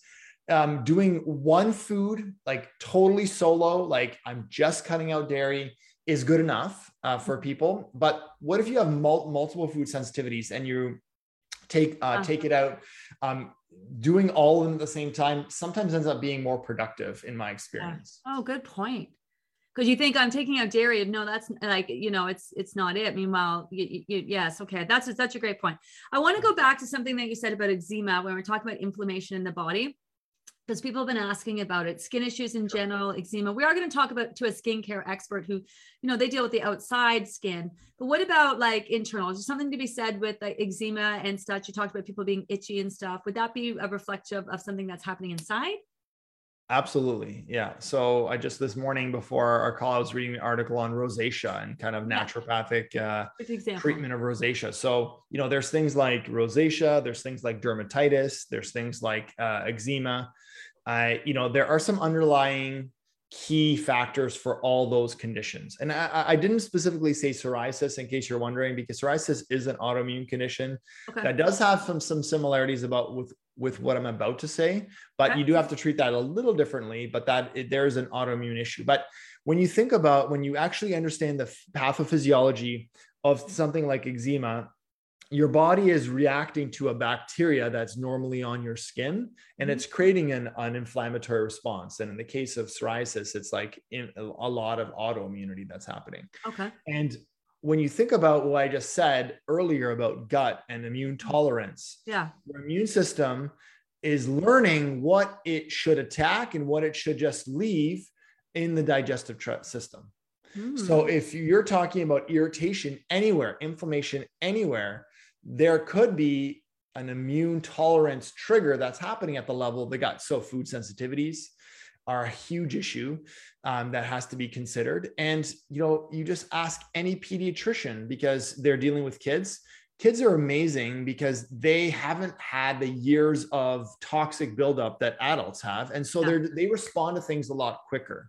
um, doing one food like totally solo, like I'm just cutting out dairy, is good enough uh, for people. But what if you have mul- multiple food sensitivities and you take uh, uh-huh. take it out? Um, doing all of them at the same time sometimes ends up being more productive in my experience. Yeah. Oh, good point. Because you think I'm taking out dairy, no, that's like you know, it's it's not it. Meanwhile, you, you, yes, okay, that's such a great point. I want to go back to something that you said about eczema when we're talking about inflammation in the body because people have been asking about it skin issues in general eczema we are going to talk about to a skincare expert who you know they deal with the outside skin but what about like internal is there something to be said with like eczema and stuff you talked about people being itchy and stuff would that be a reflective of something that's happening inside Absolutely. Yeah. So I just this morning before our call, I was reading an article on rosacea and kind of naturopathic uh, treatment of rosacea. So, you know, there's things like rosacea, there's things like dermatitis, there's things like uh, eczema. I, you know, there are some underlying key factors for all those conditions. And I, I, didn't specifically say psoriasis in case you're wondering, because psoriasis is an autoimmune condition okay. that does have some some similarities about with with what I'm about to say, but okay. you do have to treat that a little differently. But that it, there's an autoimmune issue. But when you think about when you actually understand the pathophysiology of something like eczema your body is reacting to a bacteria that's normally on your skin and it's creating an, an inflammatory response and in the case of psoriasis it's like in a lot of autoimmunity that's happening Okay. and when you think about what i just said earlier about gut and immune tolerance Yeah. your immune system is learning what it should attack and what it should just leave in the digestive system Hmm. so if you're talking about irritation anywhere, inflammation anywhere, there could be an immune tolerance trigger that's happening at the level of the gut. So food sensitivities are a huge issue um, that has to be considered. And you know, you just ask any pediatrician because they're dealing with kids. Kids are amazing because they haven't had the years of toxic buildup that adults have, and so Yeah. they're they respond to things a lot quicker.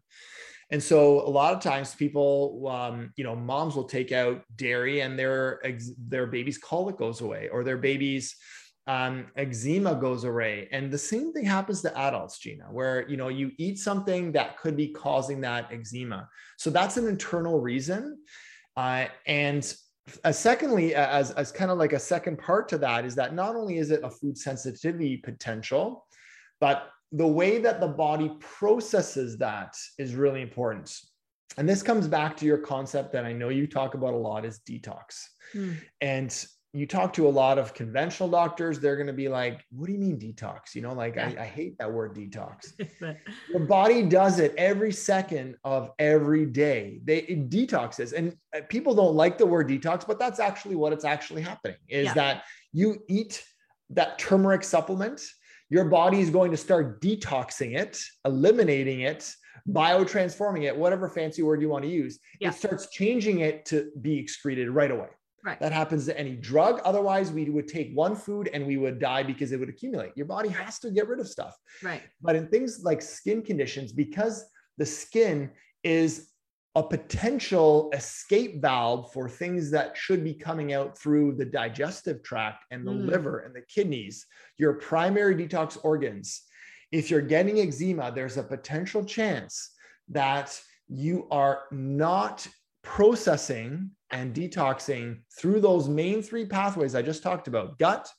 And so a lot of times people, um, you know, moms will take out dairy and their, their baby's colic goes away or their baby's um, eczema goes away. And the same thing happens to adults, Gina, where, you know, you eat something that could be causing that eczema. So that's an internal reason. Uh, and uh, secondly, as, as kind of like a second part to that is that not only is it a food sensitivity potential, but the way that the body processes that is really important. And this comes back to your concept that I know you talk about a lot is detox. Hmm. And you talk to a lot of conventional doctors, they're going to be like, What do you mean detox? You know, like I, Yeah. I hate that word detox. <laughs> Your body does it every second of every day. They it detoxes, and uh, people don't like the word detox, but that's actually what it's actually happening. Is Yeah. that you eat that turmeric supplement, your body is going to start detoxing it, eliminating it, biotransforming it, whatever fancy word you want to use. Yeah. It starts changing it to be excreted right away. Right. That happens to any drug. Otherwise, we would take one food and we would die because it would accumulate. Your body has to get rid of stuff. Right. But in things like skin conditions, because the skin is a potential escape valve for things that should be coming out through the digestive tract and the Mm. liver and the kidneys, your primary detox organs. If you're getting eczema, there's a potential chance that you are not processing and detoxing through those main three pathways I just talked about gut,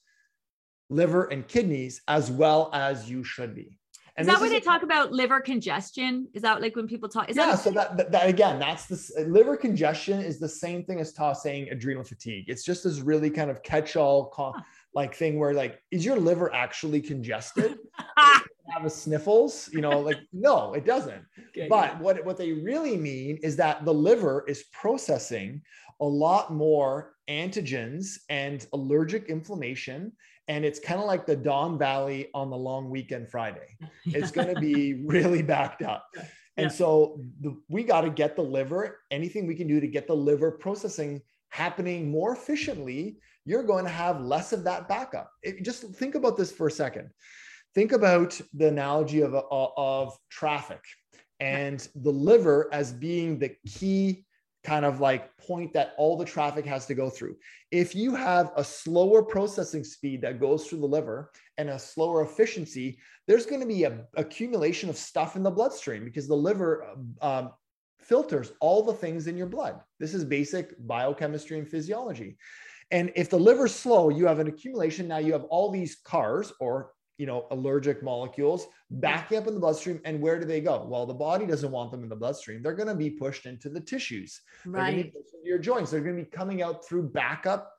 liver, and kidneys, as well as you should be. Is that where they a- talk about liver congestion? Is that like when people talk? Is yeah, that so that, that, that again, that's this liver congestion is the same thing as ta saying adrenal fatigue. It's just this really kind of catch-all Huh. like thing where like, is your liver actually congested? <laughs> Have a sniffles? You know, like no, it doesn't. okay, But what, what they really mean is that the liver is processing a lot more antigens and allergic inflammation. And it's kind of like the Don Valley on the long weekend Friday. <laughs> It's going to be really backed up. And Yeah. so the, we got to get the liver, anything we can do to get the liver processing happening more efficiently, you're going to have less of that backup. It, just think about this for a second. Think about the analogy of, uh, of traffic and the liver as being the key kind of like point that all the traffic has to go through. If you have a slower processing speed that goes through the liver and a slower efficiency, there's going to be an accumulation of stuff in the bloodstream because the liver um, filters all the things in your blood. This is basic biochemistry and physiology. And if the liver's slow, you have an accumulation. Now you have all these cars or you know allergic molecules back up in the bloodstream and where do they go well the body doesn't want them in the bloodstream they're going to be pushed into the tissues they're going to be right. your joints they're going to be coming out through backup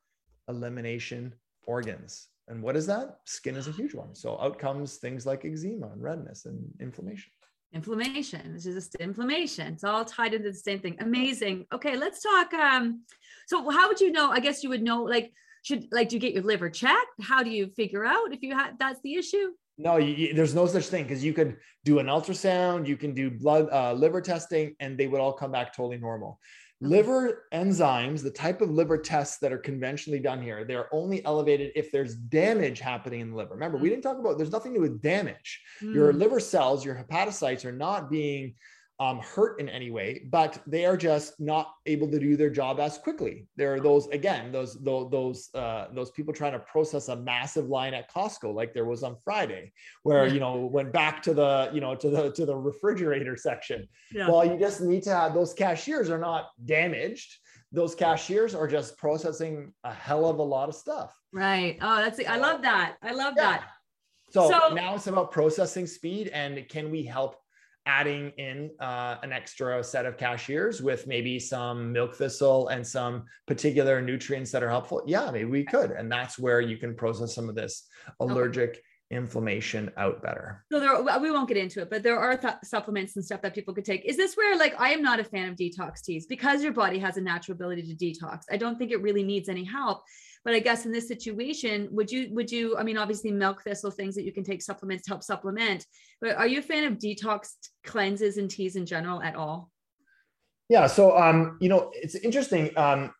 elimination organs and what is that skin is a huge one so out comes things like eczema and redness and inflammation Inflammation. This is just inflammation. It's all tied into the same thing. Amazing. Okay, let's talk. Um, so how would you know? I guess you would know. Like, should like do you get your liver checked? How do you figure out if you have that's the issue? No, you, there's no such thing because you could do an ultrasound, you can do blood, uh, liver testing, and they would all come back totally normal. Liver enzymes, the type of liver tests that are conventionally done here, they're only elevated if there's damage happening in the liver. Remember, we didn't talk about there's nothing to do with damage. Your Mm, liver cells, your hepatocytes are not being um, hurt in any way, but they are just not able to do their job as quickly. There are those again, those those those uh, those people trying to process a massive line at Costco, like there was on Friday, where Yeah. you know went back to the you know to the to the refrigerator section. yeah. Well, you just need to have those cashiers are not damaged. those cashiers are just processing a hell of a lot of stuff. Right. Oh, that's I love that. I love yeah. that. So, so now it's about processing speed and can we help adding in uh, an extra set of cashiers with maybe some milk thistle and some particular nutrients that are helpful? Yeah, maybe we could. And that's where you can process some of this allergic okay inflammation out better. So there, we won't get into it, but there are th- supplements and stuff that people could take. Is this where, like, I am not a fan of detox teas because your body has a natural ability to detox. I don't think it really needs any help. But I guess in this situation, would you, would you, I mean, obviously milk thistle things that you can take supplements to help supplement, but are you a fan of detox cleanses and teas in general at all? Yeah. So, um, you know, it's interesting. Um,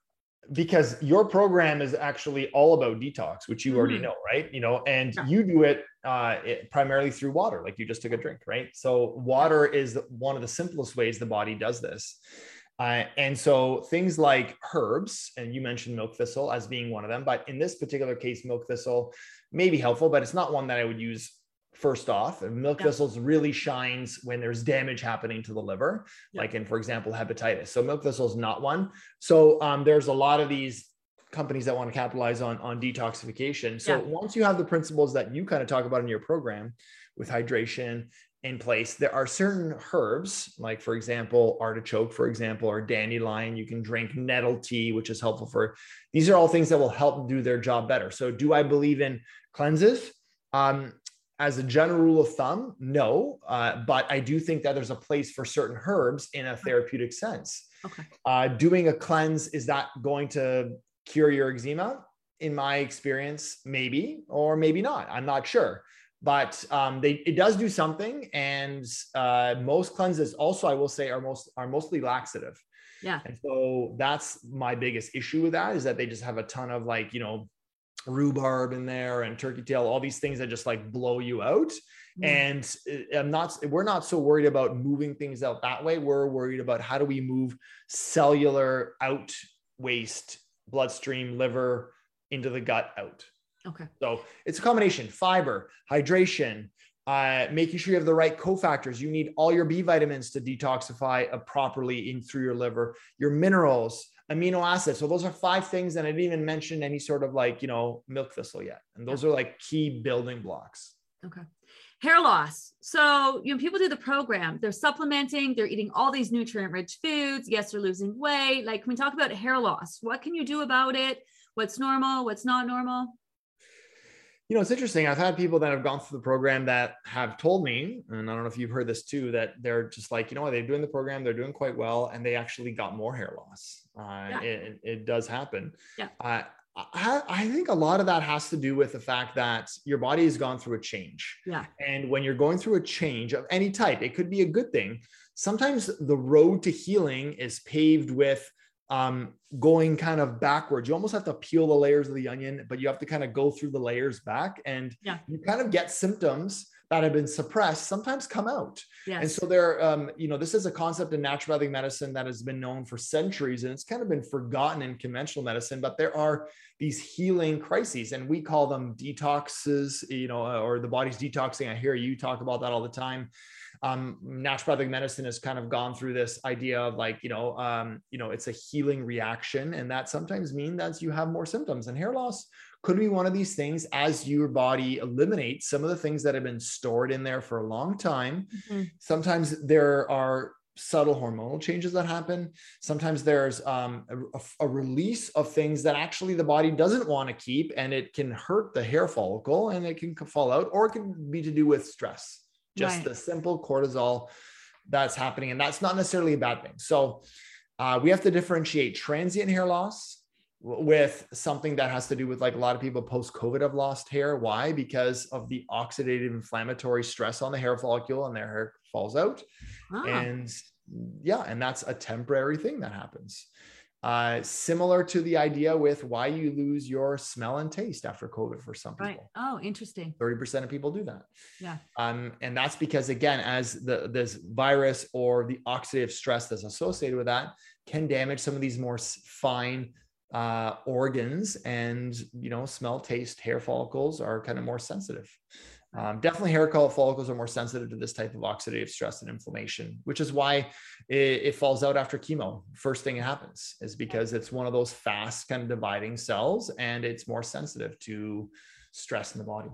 because your program is actually all about detox, which you mm-hmm. already know, right? You know, and yeah. you do it, uh, it primarily through water, like you just took a drink, right? So water is one of the simplest ways the body does this. Uh, and so things like herbs, and you mentioned milk thistle as being one of them, but in this particular case, milk thistle may be helpful, but it's not one that I would use first off and milk yeah. thistles really shines when there's damage happening to the liver yeah. like in for example hepatitis so milk thistle is not one so um, there's a lot of these companies that want to capitalize on on detoxification so yeah. once you have the principles that you kind of talk about in your program with hydration in place there are certain herbs like for example artichoke for example or dandelion you can drink nettle tea which is helpful for these are all things that will help do their job better so do i believe in cleanses um, as a general rule of thumb, no. Uh, but I do think that there's a place for certain herbs in a therapeutic sense. Okay. Uh, doing a cleanse, is that going to cure your eczema? In my experience, maybe, or maybe not. I'm not sure. But um, they, it does do something. And uh, most cleanses also, I will say, are most are mostly laxative. Yeah. And so that's my biggest issue with that is that they just have a ton of like, you know, rhubarb in there and turkey tail, all these things that just like blow you out. Mm. And uh, I'm not, we're not so worried about moving things out that way. We're worried about how do we move cellular out waste, bloodstream, liver into the gut out. Okay. So it's a combination fiber, hydration, uh, making sure you have the right cofactors. You need all your B vitamins to detoxify uh, properly in through your liver, your minerals, amino acids. So those are five things, and I didn't even mention any sort of like you know milk thistle yet. And those are like key building blocks. Okay. Hair loss. So, you know, people do the program, they're supplementing, they're eating all these nutrient rich foods. Yes, they're losing weight. Like, when we talk about hair loss, what can you do about it? What's normal? What's not normal? You know, it's interesting. I've had people that have gone through the program that have told me, and I don't know if you've heard this too, that they're just like, you know what, they're doing the program, they're doing quite well, and they actually got more hair loss. Uh, yeah. it, it, does happen. Yeah. Uh, I, I, think a lot of that has to do with the fact that your body has gone through a change. Yeah. And when you're going through a change of any type, it could be a good thing. Sometimes the road to healing is paved with um, going kind of backwards. You almost have to peel the layers of the onion, but you have to kind of go through the layers back and yeah. you kind of get symptoms that have been suppressed sometimes come out. Yes. And so there, um, you know, this is a concept in naturopathic medicine that has been known for centuries and it's kind of been forgotten in conventional medicine, but there are these healing crises and we call them detoxes, you know, or the body's detoxing. I hear you talk about that all the time um, naturopathic medicine has kind of gone through this idea of like you know um, you know it's a healing reaction and that sometimes means that you have more symptoms and hair loss could be one of these things as your body eliminates some of the things that have been stored in there for a long time mm-hmm. sometimes there are subtle hormonal changes that happen. Sometimes there's um, a, a, release of things that actually the body doesn't want to keep, and it can hurt the hair follicle and it can fall out, or it can be to do with stress just right. the simple cortisol that's happening. And that's not necessarily a bad thing. So uh, we have to differentiate transient hair loss with something that has to do with like a lot of people post COVID have lost hair. Why? Because of the oxidative inflammatory stress on the hair follicle and their hair falls out. Ah. And yeah, and that's a temporary thing that happens. Uh, similar to the idea with why you lose your smell and taste after COVID for some people. Right. Oh, interesting. 30% of people do that. Yeah. Um, and that's because again, as the this virus or the oxidative stress that's associated with that can damage some of these more fine uh, organs and you know, smell, taste, hair follicles are kind of more sensitive. Um, definitely hair follicles are more sensitive to this type of oxidative stress and inflammation, which is why it, it falls out after chemo. First thing it happens is because it's one of those fast kind of dividing cells and it's more sensitive to stress in the body.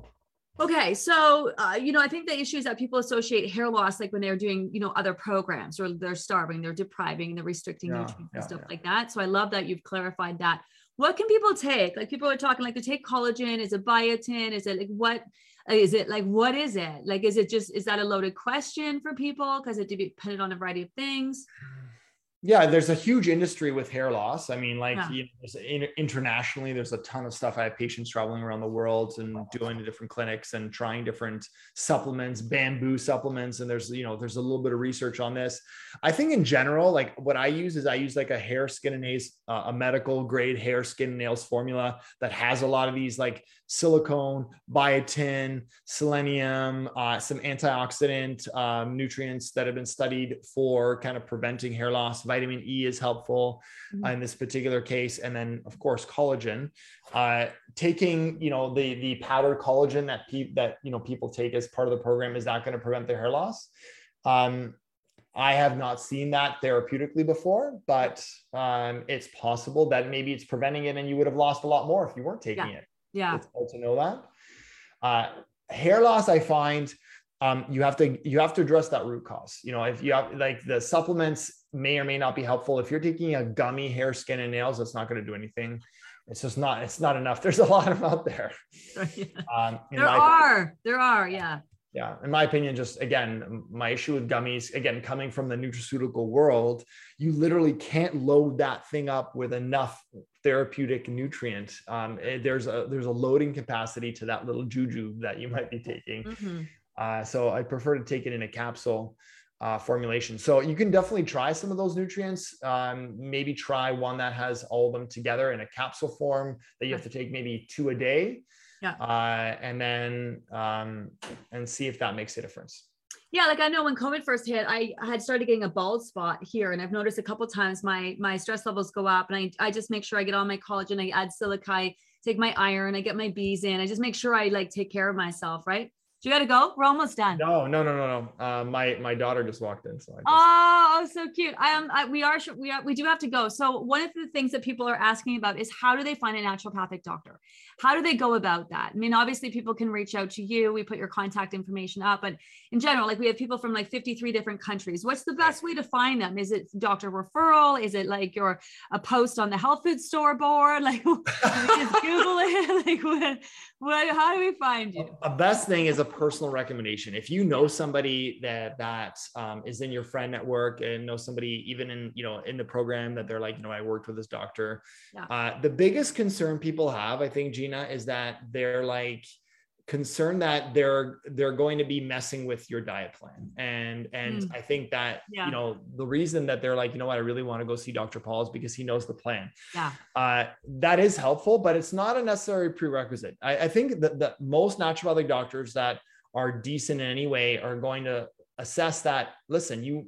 Okay, so uh, you know, I think the issue is that people associate hair loss like when they're doing, you know, other programs or they're starving, they're depriving, they're restricting yeah, nutrients yeah, and stuff yeah. like that. So I love that you've clarified that. What can people take? Like people are talking like to take collagen. Is it biotin? Is it like what? Is it like what is it? Like is it just is that a loaded question for people because it depended on a variety of things? Yeah there's a huge industry with hair loss. I mean like yeah. you know, internationally there's a ton of stuff. I have patients traveling around the world and doing to different clinics and trying different supplements bamboo supplements and there's you know there's a little bit of research on this. I think in general like what i use is i use like a hair skin and nails uh, a medical grade hair skin and nails formula that has a lot of these like silicone biotin selenium uh, some antioxidant um, nutrients that have been studied for kind of preventing hair loss vitamin E is helpful mm-hmm. in this particular case, and then of course collagen. Uh, taking you know the the powdered collagen that pe- that you know people take as part of the program is not going to prevent their hair loss. Um, I have not seen that therapeutically before, but um, it's possible that maybe it's preventing it, and you would have lost a lot more if you weren't taking yeah. it. Yeah, it's hard to know that. Uh, hair loss, I find um, you have to you have to address that root cause. You know, if you have like the supplements may or may not be helpful. If you're taking a gummy hair, skin, and nails, it's not going to do anything. It's just not. It's not enough. <laughs> There's a lot of them out there. <laughs> Um, there are. Opinion, there are. Yeah. Yeah. In my opinion, just again, my issue with gummies, again, coming from the nutraceutical world, you literally can't load that thing up with enough therapeutic nutrient. Um, eh, there's a there's a loading capacity to that little juju that you might be taking. Mm-hmm. Uh, so I prefer to take it in a capsule uh, formulation. So you can definitely try some of those nutrients. Um, maybe try one that has all of them together in a capsule form that you have to take maybe two a day. Yeah. Uh, and then um, and see if that makes a difference. Yeah, like I know when COVID first hit, I had started getting a bald spot here, and I've noticed a couple times my my stress levels go up, and I I just make sure I get all my collagen, I add silica, I take my iron, I get my bees in, I just make sure I like take care of myself, right? You got to go? We're almost done. No, no, no, no, no. Uh, my my daughter just walked in, so I just... oh, oh, so cute. I am. I, we are. We are. We do have to go. So one of the things that people are asking about is how do they find a naturopathic doctor? How do they go about that? I mean, obviously, people can reach out to you. We put your contact information up, but in general, like we have people from like 53 different countries. What's the best way to find them? Is it doctor referral? Is it like your a post on the health food store board? <laughs> Like <laughs> just Google it. <laughs> like what? What? How do we find you? The best thing is a personal recommendation. If you know somebody that that um, is in your friend network and know somebody even in you know in the program that they're like you know I worked with this doctor. Yeah. Uh, the biggest concern people have, I think, Gina, is that they're like concerned that they're they're going to be messing with your diet plan. And and mm. i think that yeah. you know the reason that they're like you know what? I really want to go see dr paul is because he knows the plan. Yeah. Uh, that is helpful but it's not a necessary prerequisite. I, I think that the most naturopathic doctors that are decent in any way are going to assess that listen you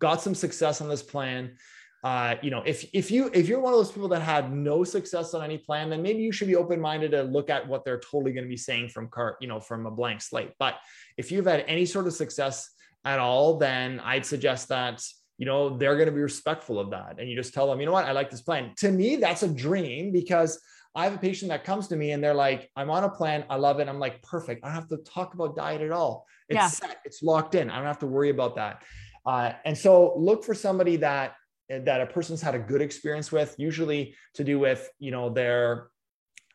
got some success on this plan uh, you know, if if you if you're one of those people that had no success on any plan, then maybe you should be open minded to look at what they're totally going to be saying from car, you know, from a blank slate. But if you've had any sort of success at all, then I'd suggest that you know they're going to be respectful of that, and you just tell them, you know what, I like this plan. To me, that's a dream because I have a patient that comes to me and they're like, I'm on a plan, I love it. I'm like, perfect. I don't have to talk about diet at all. It's yeah. set, it's locked in. I don't have to worry about that. Uh, and so look for somebody that that a person's had a good experience with, usually to do with, you know, their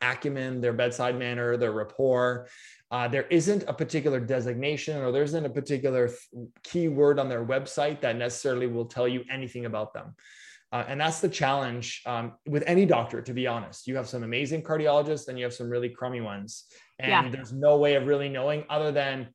acumen, their bedside manner, their rapport. Uh, there isn't a particular designation or there isn't a particular keyword on their website that necessarily will tell you anything about them. Uh, and that's the challenge um, with any doctor, to be honest. You have some amazing cardiologists and you have some really crummy ones. And yeah. there's no way of really knowing other than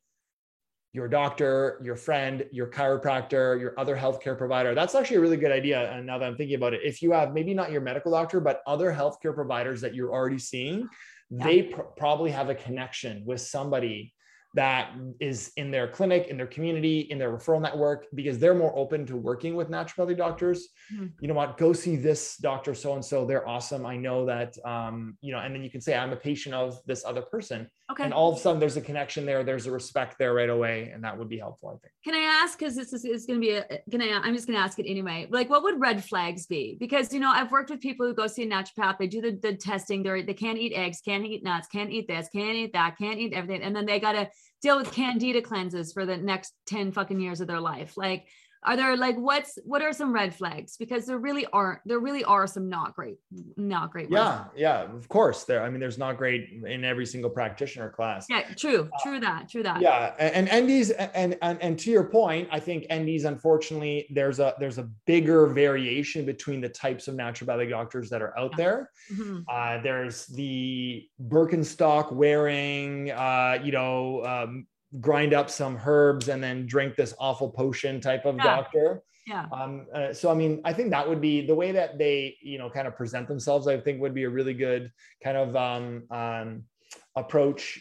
your doctor, your friend, your chiropractor, your other healthcare provider. That's actually a really good idea. And now that I'm thinking about it, if you have maybe not your medical doctor, but other healthcare providers that you're already seeing, yeah. they pr- probably have a connection with somebody that is in their clinic, in their community, in their referral network, because they're more open to working with naturopathy doctors. Mm-hmm. You know what? Go see this doctor so and so. They're awesome. I know that. Um, you know, and then you can say, I'm a patient of this other person. Okay. And all of a sudden, there's a connection there. There's a respect there right away, and that would be helpful. I think. Can I ask? Because this is, is going to be a. Can I? I'm just going to ask it anyway. Like, what would red flags be? Because you know, I've worked with people who go see a naturopath. They do the, the testing. They they can't eat eggs, can't eat nuts, can't eat this, can't eat that, can't eat everything, and then they got to deal with candida cleanses for the next 10 fucking years of their life. Like, are there like what's what are some red flags because there really aren't there really are some not great not great yeah ones. yeah of course there i mean there's not great in every single practitioner class yeah true uh, true that true that yeah and, and NDs and, and and to your point i think NDs unfortunately there's a there's a bigger variation between the types of naturopathic doctors that are out yeah. there mm-hmm. uh, there's the birkenstock wearing uh, you know um, grind up some herbs and then drink this awful potion type of yeah. doctor. Yeah. Um, uh, so, I mean, I think that would be the way that they, you know, kind of present themselves, I think would be a really good kind of um, um, approach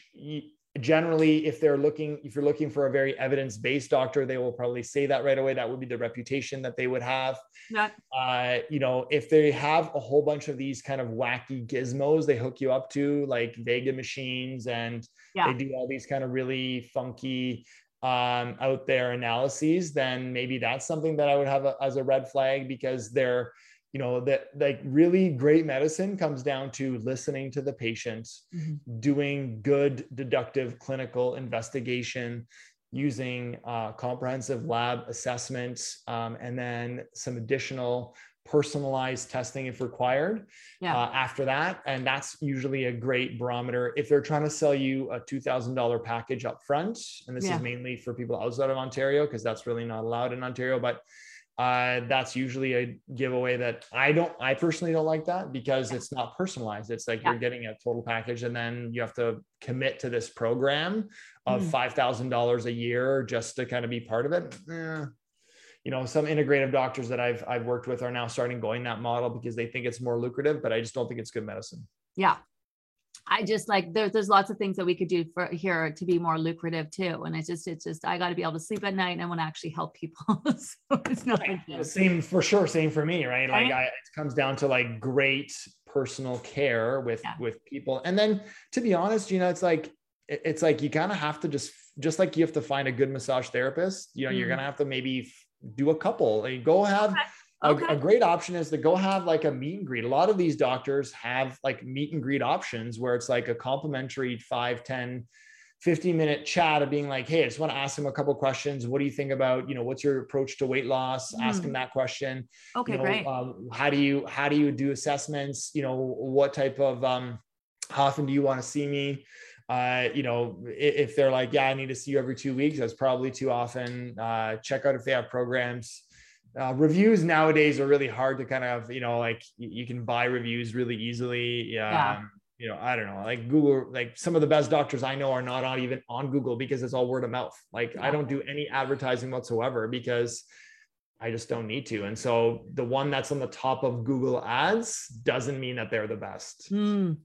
generally if they're looking if you're looking for a very evidence-based doctor they will probably say that right away that would be the reputation that they would have yeah. uh, you know if they have a whole bunch of these kind of wacky gizmos they hook you up to like vega machines and yeah. they do all these kind of really funky um, out there analyses then maybe that's something that i would have a, as a red flag because they're you know that like really great medicine comes down to listening to the patient mm-hmm. doing good deductive clinical investigation using uh, comprehensive lab assessments um, and then some additional personalized testing if required yeah. uh, after that and that's usually a great barometer if they're trying to sell you a $2000 package up front and this yeah. is mainly for people outside of ontario because that's really not allowed in ontario but uh, that's usually a giveaway that I don't, I personally don't like that because it's not personalized. It's like yeah. you're getting a total package and then you have to commit to this program of mm. $5,000 a year just to kind of be part of it. Eh. You know, some integrative doctors that I've, I've worked with are now starting going that model because they think it's more lucrative, but I just don't think it's good medicine. Yeah. I just like there, there's lots of things that we could do for here to be more lucrative too. And it's just it's just I got to be able to sleep at night and I want to actually help people. <laughs> so it's not right. same for sure. Same for me, right? Like I, it comes down to like great personal care with yeah. with people. And then to be honest, you know, it's like it's like you kind of have to just just like you have to find a good massage therapist. You know, mm. you're gonna have to maybe do a couple. Like go have. Okay. A, a, great option is to go have like a meet and greet. A lot of these doctors have like meet and greet options where it's like a complimentary 5, 10, 15 minute chat of being like, hey, I just want to ask him a couple questions. What do you think about, you know, what's your approach to weight loss? Mm. Ask him that question. Okay, you know, great. Um, how do you how do you do assessments? You know, what type of um, how often do you want to see me? Uh, you know, if, they're like, yeah, I need to see you every two weeks, that's probably too often. Uh, check out if they have programs uh, reviews nowadays are really hard to kind of you know like you, can buy reviews really easily yeah. Um, you know i don't know like google like some of the best doctors i know are not on even on google because it's all word of mouth like yeah. i don't do any advertising whatsoever because i just don't need to and so the one that's on the top of google ads doesn't mean that they're the best mm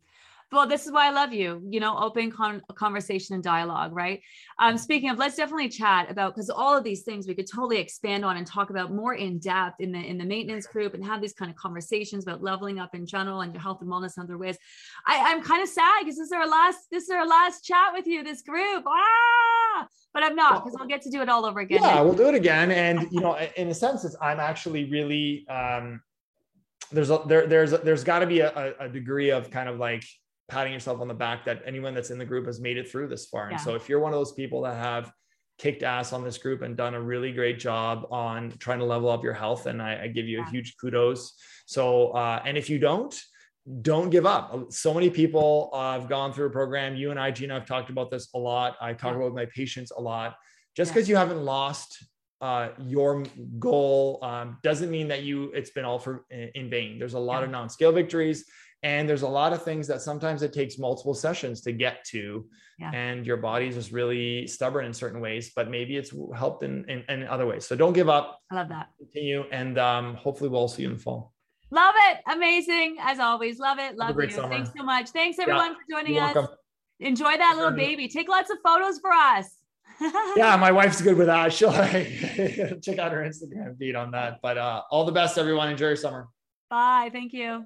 well this is why i love you you know open con- conversation and dialogue right? Um speaking of let's definitely chat about because all of these things we could totally expand on and talk about more in depth in the in the maintenance group and have these kind of conversations about leveling up in general and your health and wellness in other ways. I, i'm kind of sad because this is our last this is our last chat with you this group. Ah! But i'm not because i'll get to do it all over again. Yeah we'll do it again. And you know in a sense it's i'm actually really um there's a there there's a, there's got to be a, a degree of kind of like patting yourself on the back that anyone that's in the group has made it through this far. Yeah. And so if you're one of those people that have kicked ass on this group and done a really great job on trying to level up your health, and I, I give you yeah. a huge kudos. So, uh, and if you don't, don't give up. So many people uh, have gone through a program. You and I, Gina, have talked about this a lot. I talk yeah. about my patients a lot. Just because you haven't lost uh, your goal um, doesn't mean that you it's been all for in vain. There's a lot of non-scale victories and there's a lot of things that sometimes it takes multiple sessions to get to yeah. and your body's just really stubborn in certain ways but maybe it's helped in, in, in other ways so don't give up i love that continue and um, hopefully we'll see you in the fall love it amazing as always love it love you summer. thanks so much thanks everyone yeah. for joining You're us welcome. Enjoy that little baby. Take lots of photos for us. <laughs> yeah, my wife's good with that. She'll <laughs> check out her Instagram feed on that. But uh, all the best, everyone. Enjoy your summer. Bye. Thank you.